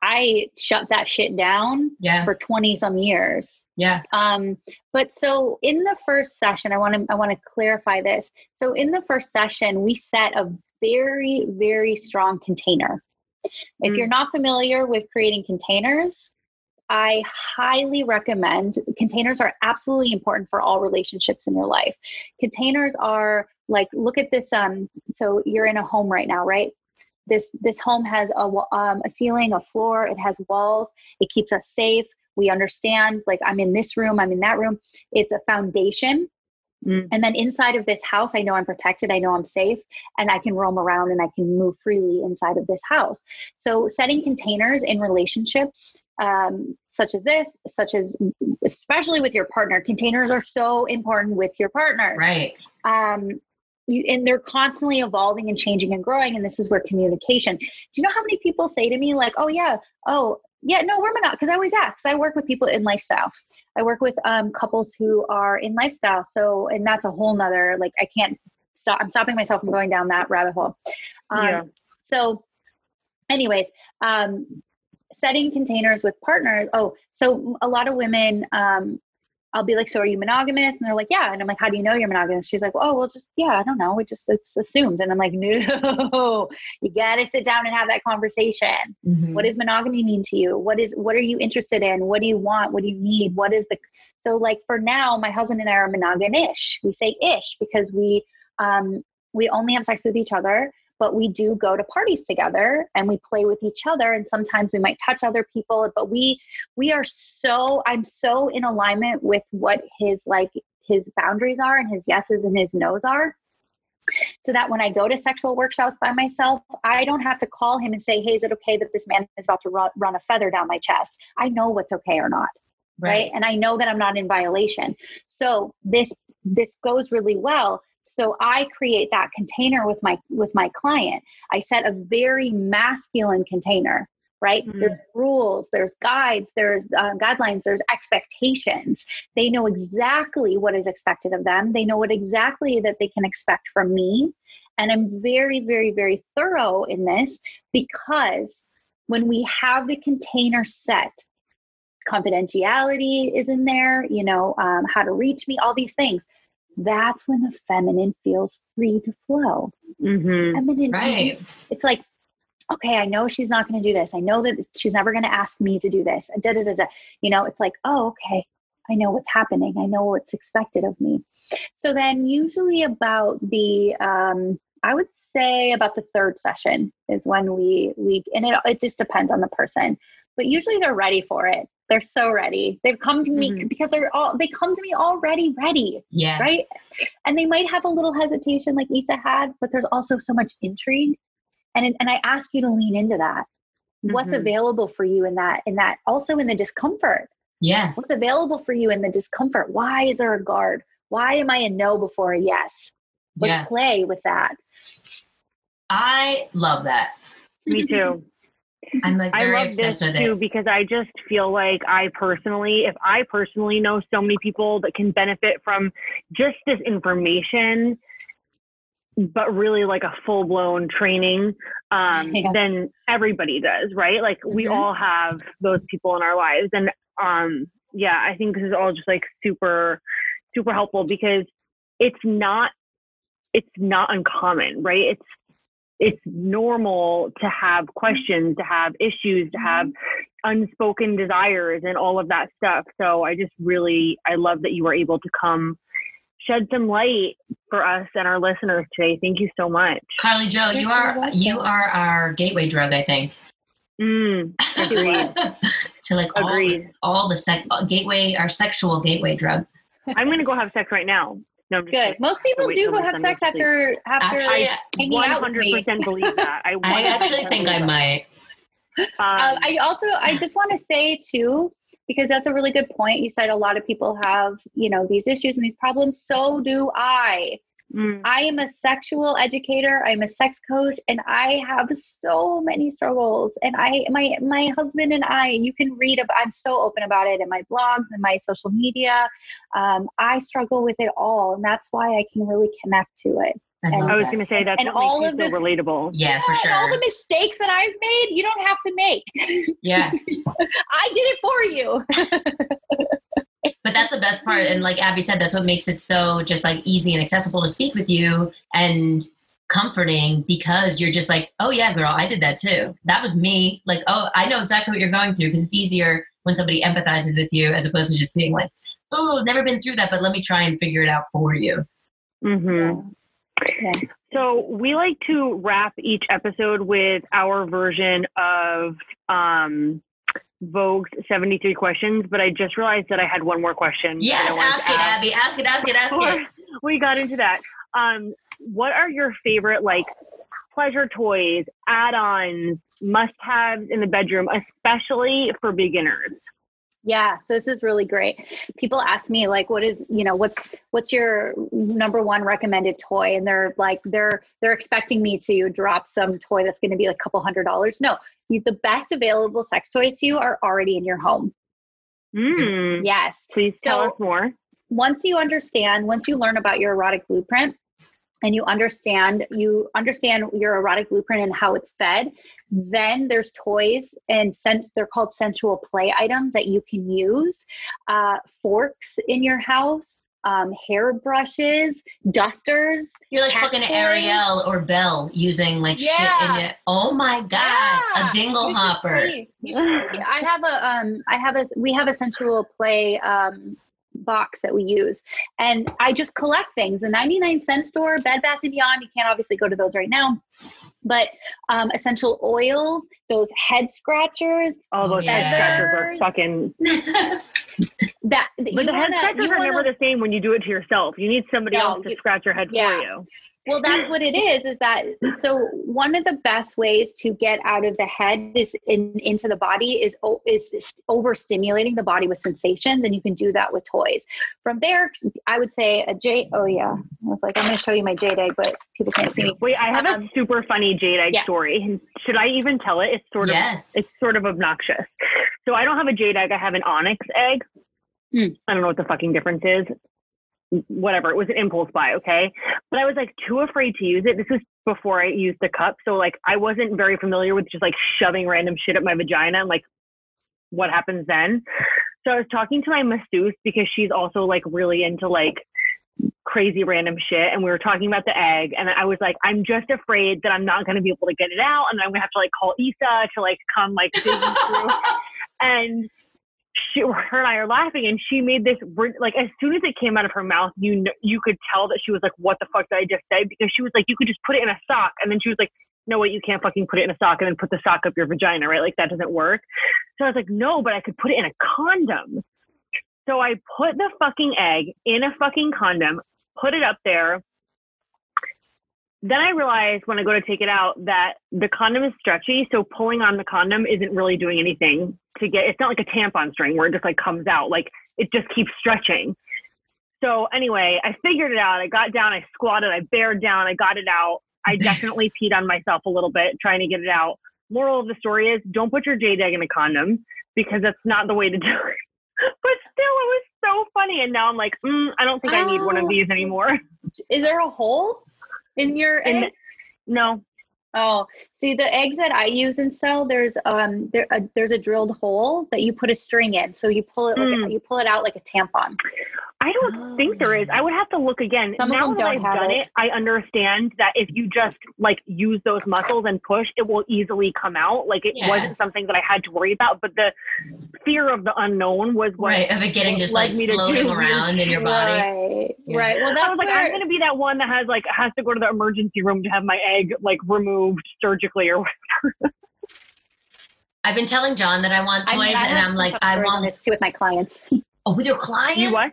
I shut that shit down yeah for 20 some years. yeah Um, but so in the first session, I want to I want to clarify this. So in the first session, we set a very very strong container. If Mm. you're not familiar with creating containers, I highly recommend containers are absolutely important for all relationships in your life. Containers are like look at this um so you're in a home right now, right? This this home has a um, a ceiling, a floor, it has walls. It keeps us safe. We understand like I'm in this room, I'm in that room. It's a foundation. Mm. And then inside of this house, I know I'm protected, I know I'm safe, and I can roam around and I can move freely inside of this house. So, setting containers in relationships, um, such as this, such as especially with your partner, containers are so important with your partner. right Um, you, and they're constantly evolving and changing and growing. And this is where communication. Do you know how many people say to me, like, oh, yeah, oh, yeah, no, we're not, because I always ask. I work with people in lifestyle. I work with um, couples who are in lifestyle. So, and that's a whole nother, like, I can't stop. I'm stopping myself from going down that rabbit hole. Um, Yeah. So, anyways, um, setting containers with partners. Oh, so a lot of women, um, I'll be like, so are you monogamous? And they're like, yeah. And I'm like, how do you know you're monogamous? She's like, oh, well, just, yeah, I don't know. It just, it's assumed. And I'm like, no, you got to sit down and have that conversation. Mhm. What does monogamy mean to you? What is, what are you interested in? What do you want? What do you need? What is the, so like for now, my husband and I are monogamish. We say ish because we, um, we only have sex with each other but we do go to parties together and we play with each other and sometimes we might touch other people but we we are so i'm so in alignment with what his like his boundaries are and his yeses and his nos are so that when i go to sexual workshops by myself i don't have to call him and say hey is it okay that this man is about to run, run a feather down my chest? I know what's okay or not right? And i know that i'm not in violation. So this this goes really well so i create that container with my with my client. I set a very masculine container right? Mhm. there's rules there's guides there's uh, guidelines there's expectations. They know exactly what is expected of them. They know what exactly that they can expect from me. And i'm very very very thorough in this because when we have the container set confidentiality is in there, you know, um, how to reach me, all these things. That's when the feminine feels free to flow. Mm-hmm. Feminine, right it's like, okay, I know she's not going to do this. I know that she's never going to ask me to do this. Da, da, da, da. You know, it's like, oh, okay, I know what's happening. I know what's expected of me. So then, usually about the, um, I would say about the third session is when we we and it it just depends on the person, but usually they're ready for it. They're so ready. They've come to me Mhm. because they're all they come to me already ready yeah right? And they might have a little hesitation, like Isa had, but there's also so much intrigue, and it- and I ask you to lean into that. What's Mhm. available for you in that? In that, also in the discomfort. Yeah. What's available for you in the discomfort? Why is there a guard? Why am I a no before a yes? Let's Yeah. play with that. I love that. Me too. I'm like I love this with too it. because I just feel like I personally, if I personally know so many people that can benefit from just this information, but really like a full blown training, um, Yeah. then everybody does, right? Like we Mhm. all have those people in our lives. And um, yeah, I think this is all just like super, super helpful because it's not, it's not uncommon, right? It's, it's normal to have questions, to have issues, to have unspoken desires and all of that stuff. So I just really I love that you were able to come shed some light for us and our listeners today. Thank you so much. Carly Joe, You're you so are welcome. you are our gateway drug, I think. Mm, agreed. to like all, all the sec- gateway, our sexual gateway drug. I'm gonna go have sex right now. No, I'm just Good. kidding. Most people do till go have sex after after Actually, hanging out with me. 100% believe that. I, I 100% actually think I might. Um, Um, I also I just want to say too, because that's a really good point. You said a lot of people have you know these issues and these problems. So do I. mm, I am a sexual educator. I'm a sex coach, and I have so many struggles. And I, my, my husband and I, you can read about. I'm so open about it in my blogs and my social media. Um, I struggle with it all, and that's why I can really connect to it. I And- I was gonna say that's And what all makes of you so the- relatable. yeah, for And all the mistakes that I've made, you don't have to make. Yeah. I did it for you. But that's the best part. And like Abby said, that's what makes it so just like easy and accessible to speak with you and comforting because you're just like, oh yeah, girl, I did that too. That was me. Like, oh, I know exactly what you're going through because it's easier when somebody empathizes with you as opposed to just being like, oh, never been through that, but let me try and figure it out for you. Mm-hmm. Yeah. So we like to wrap each episode with our version of um, Vogue's 73 questions, but I just realized that I had one more question. Yes, ask it, ask Abby. Ask it, ask it, ask before it. we got into that. Um, what are your favorite like pleasure toys, add-ons, must-haves in the bedroom, especially for beginners? Yeah, so this is really great. People ask me like what is, you know, what's what's your number one recommended toy and they're like they're they're expecting me to drop some toy that's going to be like a couple hundred dollars. No, you, the best available sex toys to you are already in your home. Mm, Yes. Please tell So- us more. once you understand, once you learn about your erotic blueprint and you understand you understand your erotic blueprint and how it's fed, then there's toys and sen- they're called sensual play items that you can use. Uh, forks in your house, um, hair brushes, dusters. You're like fucking toys. Ariel or Belle using like shit in it. Oh my god, Yeah. a dingle You hopper. see. You should see. I have a um I have a we have a sensual play um box that we use and I just collect things. The 99 cent store, Bed Bath and Beyond, you can't obviously go to those right now. But um, essential oils, those head scratchers, All Oh, those yeah. head scratchers are fucking. that But you the head wanna- scratchers you are wanna- never the same when you do it to yourself. You need somebody No, else to you- scratch your head yeah. for you. Well, that's what it is. Is that so? One of the best ways to get out of the head is in into the body is o- is overstimulating the body with sensations, and you can do that with toys. From there, I would say a J. Oh yeah, I was like, I'm going to show you my jade egg, but people can't see me. Wait, I have Um, a super funny jade egg yeah. story. Should I even tell it? It's sort of yes. it's sort of obnoxious. So I don't have a jade egg. I have an onyx egg. Hmm. I don't know what the fucking difference is. Whatever. It was an impulse buy. Okay. But I was like too afraid to use it. This was before I used the cup. So like I wasn't very familiar with just like shoving random shit up my vagina and like what happens then. So I was talking to my masseuse because she's also like really into like crazy random shit and we were talking about the egg and I was like I'm just afraid that I'm not going to be able to get it out and I'm going to have to like call Isa to like come like through and she her and I are laughing and she made this like as soon as it came out of her mouth you you could tell that she was like what the fuck did I just say? Because she was like you could just put it in a sock and then she was like no wait you can't fucking put it in a sock and then put the sock up your vagina right? Like that doesn't work. So I was like no but I could put it in a condom. So I put the fucking egg in a fucking condom put it up there then I realized when I go to take it out that the condom is stretchy, so pulling on the condom isn't really doing anything to get. It's not like a tampon string where it just like comes out. Like it just keeps stretching. So anyway, I figured it out. I got down, I squatted, I bared down, I got it out. I definitely peed on myself a little bit trying to get it out. Moral of the story is don't put your jade egg in a condom because that's not the way to do it. but still, it was so funny. And now I'm like, mm, I don't think I need one of Oh. these anymore. Is there a hole in your In egg? No. Oh, see the eggs that I use and sell. There's um there a, there's a drilled hole that you put a string in, so you pull it like a, Mm. you pull it out like a tampon. I don't think there is. I would have to look again. Some of now them that don't I've have done it. it, I understand that if you just like use those muscles and push, it will easily come out. Like it Yeah. wasn't something that I had to worry about, but the fear of the unknown was what Right, of it getting just like me floating around in your body. Right, Yeah. right. Well, I that's was like, where, I'm gonna be that one that has like has to go to the emergency room to have my egg like removed surgically or I've been telling John that I want I toys, mean, I and I'm like, I stories on want. this too with my clients. Oh, with your clients? you what?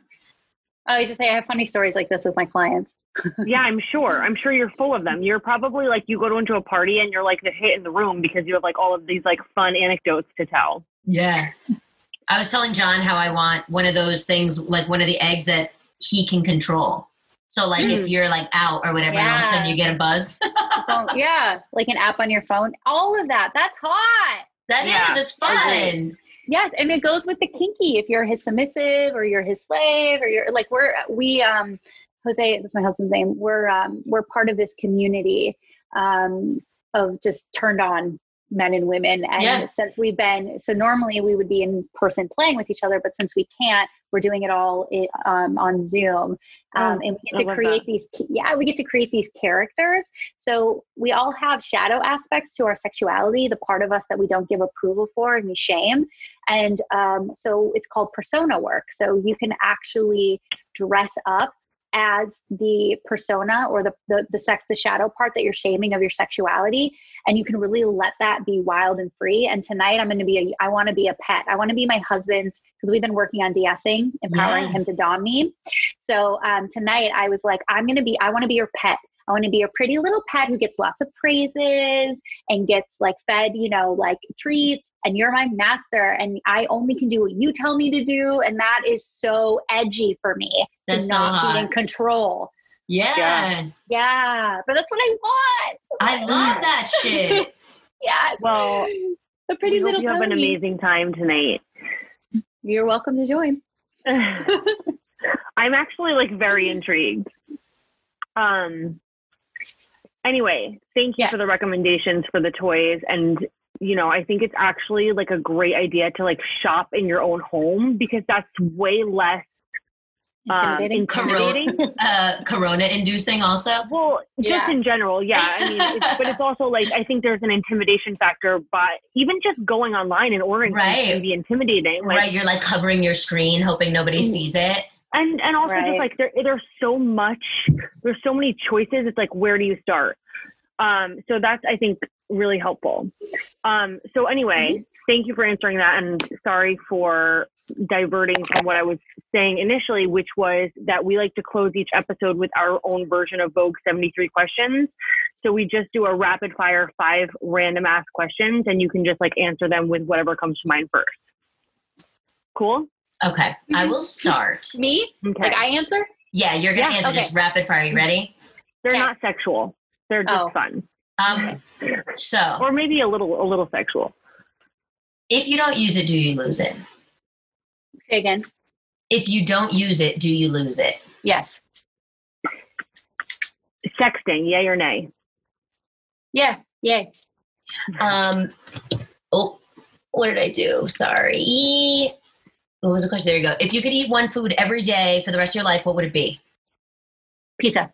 Oh, I just say I have funny stories like this with my clients. Yeah, I'm sure. I'm sure you're full of them. You're probably like you go to into a party and you're like the hit in the room because you have like all of these like fun anecdotes to tell. Yeah. I was telling John how I want one of those things, like one of the eggs that he can control. So, like, if Mm. you're like out or whatever, and all of a sudden you get a buzz. Phone- yeah, like an app on your phone. All of that. That's hot. That is, Yeah, it's I fun. Yes, and it goes with the kinky. If you're his submissive or you're his slave or you're like we're we um Jose, that's my husband's name. We're um we're part of this community um of just turned on men and women. And Yeah. since we've been so normally we would be in person playing with each other, but since we can't, we're doing it all um, on Zoom. Um, Oh, and we get to create these yeah, we get to create these characters. So we all have shadow aspects to our sexuality, the part of us that we don't give approval for and we shame. And um, so it's called persona work. So you can actually dress up as the persona or the, the the sex the shadow part that you're shaming of your sexuality. And you can really let that be wild and free. And tonight i'm going to be a i want to be a pet. I want to be my husband's because we've been working on de-essing empowering Yeah. him to dom me. So um, tonight i was like i'm going to be i want to be your pet. I want to be a pretty little pet who gets lots of praises and gets like fed, you know, like treats. And you're my master, and I only can do what you tell me to do. And that is so edgy for me to That's so not be in control. Yeah. Yeah. Yeah, but that's what I want. I love that shit. Yes. Well, a pretty I hope little you have an amazing time tonight. You're welcome to join. I'm actually like very intrigued. Um anyway, thank you Yes. for the recommendations for the toys and you know, I think it's actually like a great idea to like shop in your own home because that's way less um, Intimidating. intimidating. Uh, corona inducing also. Well, just Yeah. in general, yeah. I mean, it's, but it's also like I think there's an intimidation factor, but even just going online and ordering things Right. can be intimidating. Like, right. You're like covering your screen, hoping nobody Mm. sees it. and and also Right. just like there there's so much there's so many choices it's like where do you start um so that's i think really helpful um so anyway Mm-hmm. thank you for answering that and sorry for diverting from what i was saying initially which was that we like to close each episode with our own version of vogue 73 questions so we just do a rapid fire five random ask questions and you can just like answer them with whatever comes to mind first cool Okay. I will start. Me? okay Like I answer? Yeah, you're gonna Yeah, answer okay. just rapid fire. You ready? They're Yeah. not sexual. They're just Oh. fun, Um. So, or maybe a little, a little sexual. if you don't use it, do you lose it? Say again. If you don't use it, do you lose it? Yes. Sexting, yay or nay? Yeah. Yay. Um. Oh, what did I do? Sorry. What was the question? There you go. If you could eat one food every day for the rest of your life, what would it be? Pizza.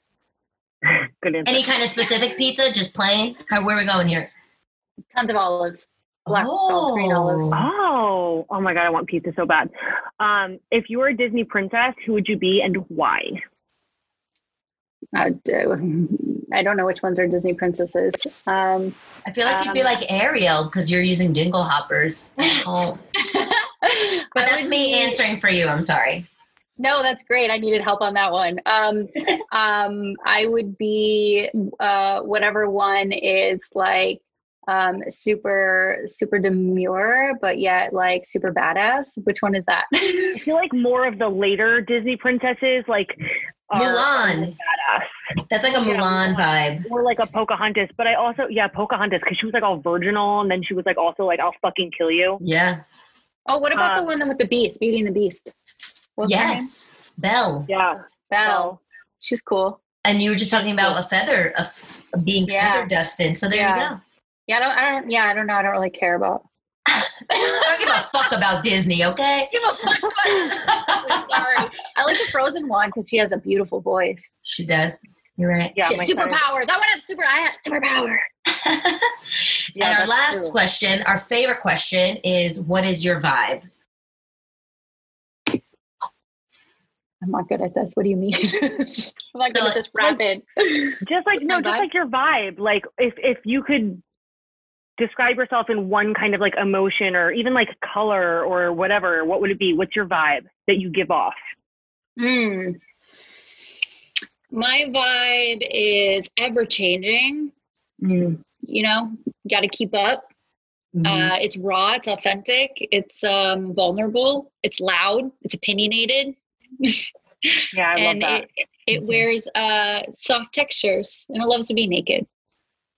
Good answer. Any kind of specific pizza? Just plain? How? Where are we going here? Tons of olives. Black olives, green olives. oh, oh my god, I want pizza so bad. Um, if you were a Disney princess, who would you be and why? Uh, do- I don't know which ones are Disney princesses. Um, I feel like you'd be Um, like Ariel because you're using dingle hoppers. at home. But I that's me be- answering for you. I'm sorry. No, that's great. I needed help on that one. Um, um, I would be uh, whatever one is like um, super, super demure, but yet like super badass. Which one is that? I feel like more of the later Disney princesses, like Mulan. badass, That's like a Yeah, Mulan vibe. or like a Pocahontas. But I also, yeah, Pocahontas, because she was like all virginal, and then she was like also like, "I'll fucking kill you." Yeah. oh, what about Um, the one with the beast, Beauty and the Beast? What's? Yes. Belle. Yeah, Belle. She's cool. And you were just talking about a feather, a f- being Yeah. feather dusted. So there Yeah. you go. Yeah, I don't, I don't, yeah, I don't know. I don't really care about. I don't give a fuck about Disney, okay? Give a fuck about- Sorry, I like the Frozen one because she has a beautiful voice. She does. You're right. yeah. she my has son- superpowers. I want to have super. I have superpower. Yeah, and our last true. question, our favorite question is what is your vibe? I'm not good at this. What do you mean? I'm not So, good at this rapid. just like no, just vibe? like your vibe. Like if if you could describe yourself in one kind of like emotion or even like color or whatever, what would it be? What's your vibe that you give off? Hmm. My vibe is ever changing. Mm. You know, got to keep up. Mhm. Uh, it's raw. It's authentic. It's um, vulnerable. It's loud. It's opinionated. Yeah, I and love that. it, it, it That's it. wears uh, soft textures and it loves to be naked.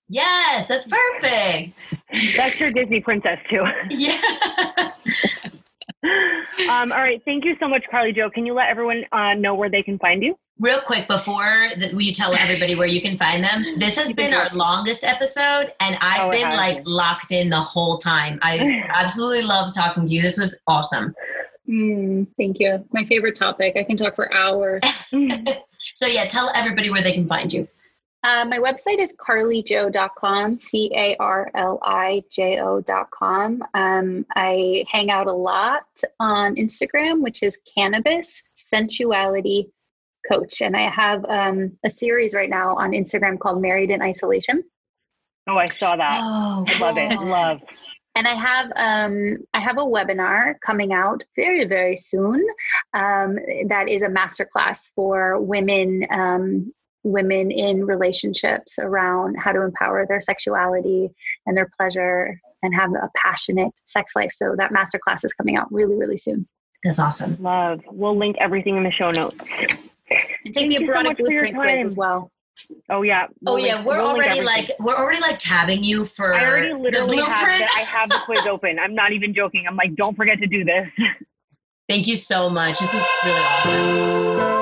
yes, that's perfect. That's your Disney princess too. Yeah. um, all right, thank you so much, Carli Jo. Can you let everyone uh, know where they can find you? Real quick before that we tell everybody where you can find them. This has been our longest episode and I've Oh, been like been. locked in the whole time. I absolutely love talking to you. This was awesome. Mm, thank you. My favorite topic. I can talk for hours. So yeah, tell everybody where they can find you. Uh, my website is carlijo.com, C A R L I J O.com. Um, I hang out a lot on Instagram, which is Cannabis Sensuality Coach. And I have um, a series right now on Instagram called Married in Isolation. Oh, I saw that. Oh, I love it. Love. And I have um, I have a webinar coming out very very soon. Um, that is a masterclass for women um, women in relationships around how to empower their sexuality and their pleasure and have a passionate sex life. So that masterclass is coming out really really soon. That's awesome. Love. We'll link everything in the show notes. And take Thank the you so erotic much for your blueprint quiz as well. Oh yeah. Oh We'll yeah, link- we're we'll already like we're already like tabbing you for I already the literally have blueprint. the, I have the quiz open. I'm not even joking. I'm like, don't forget to do this. Thank you so much. This was really awesome.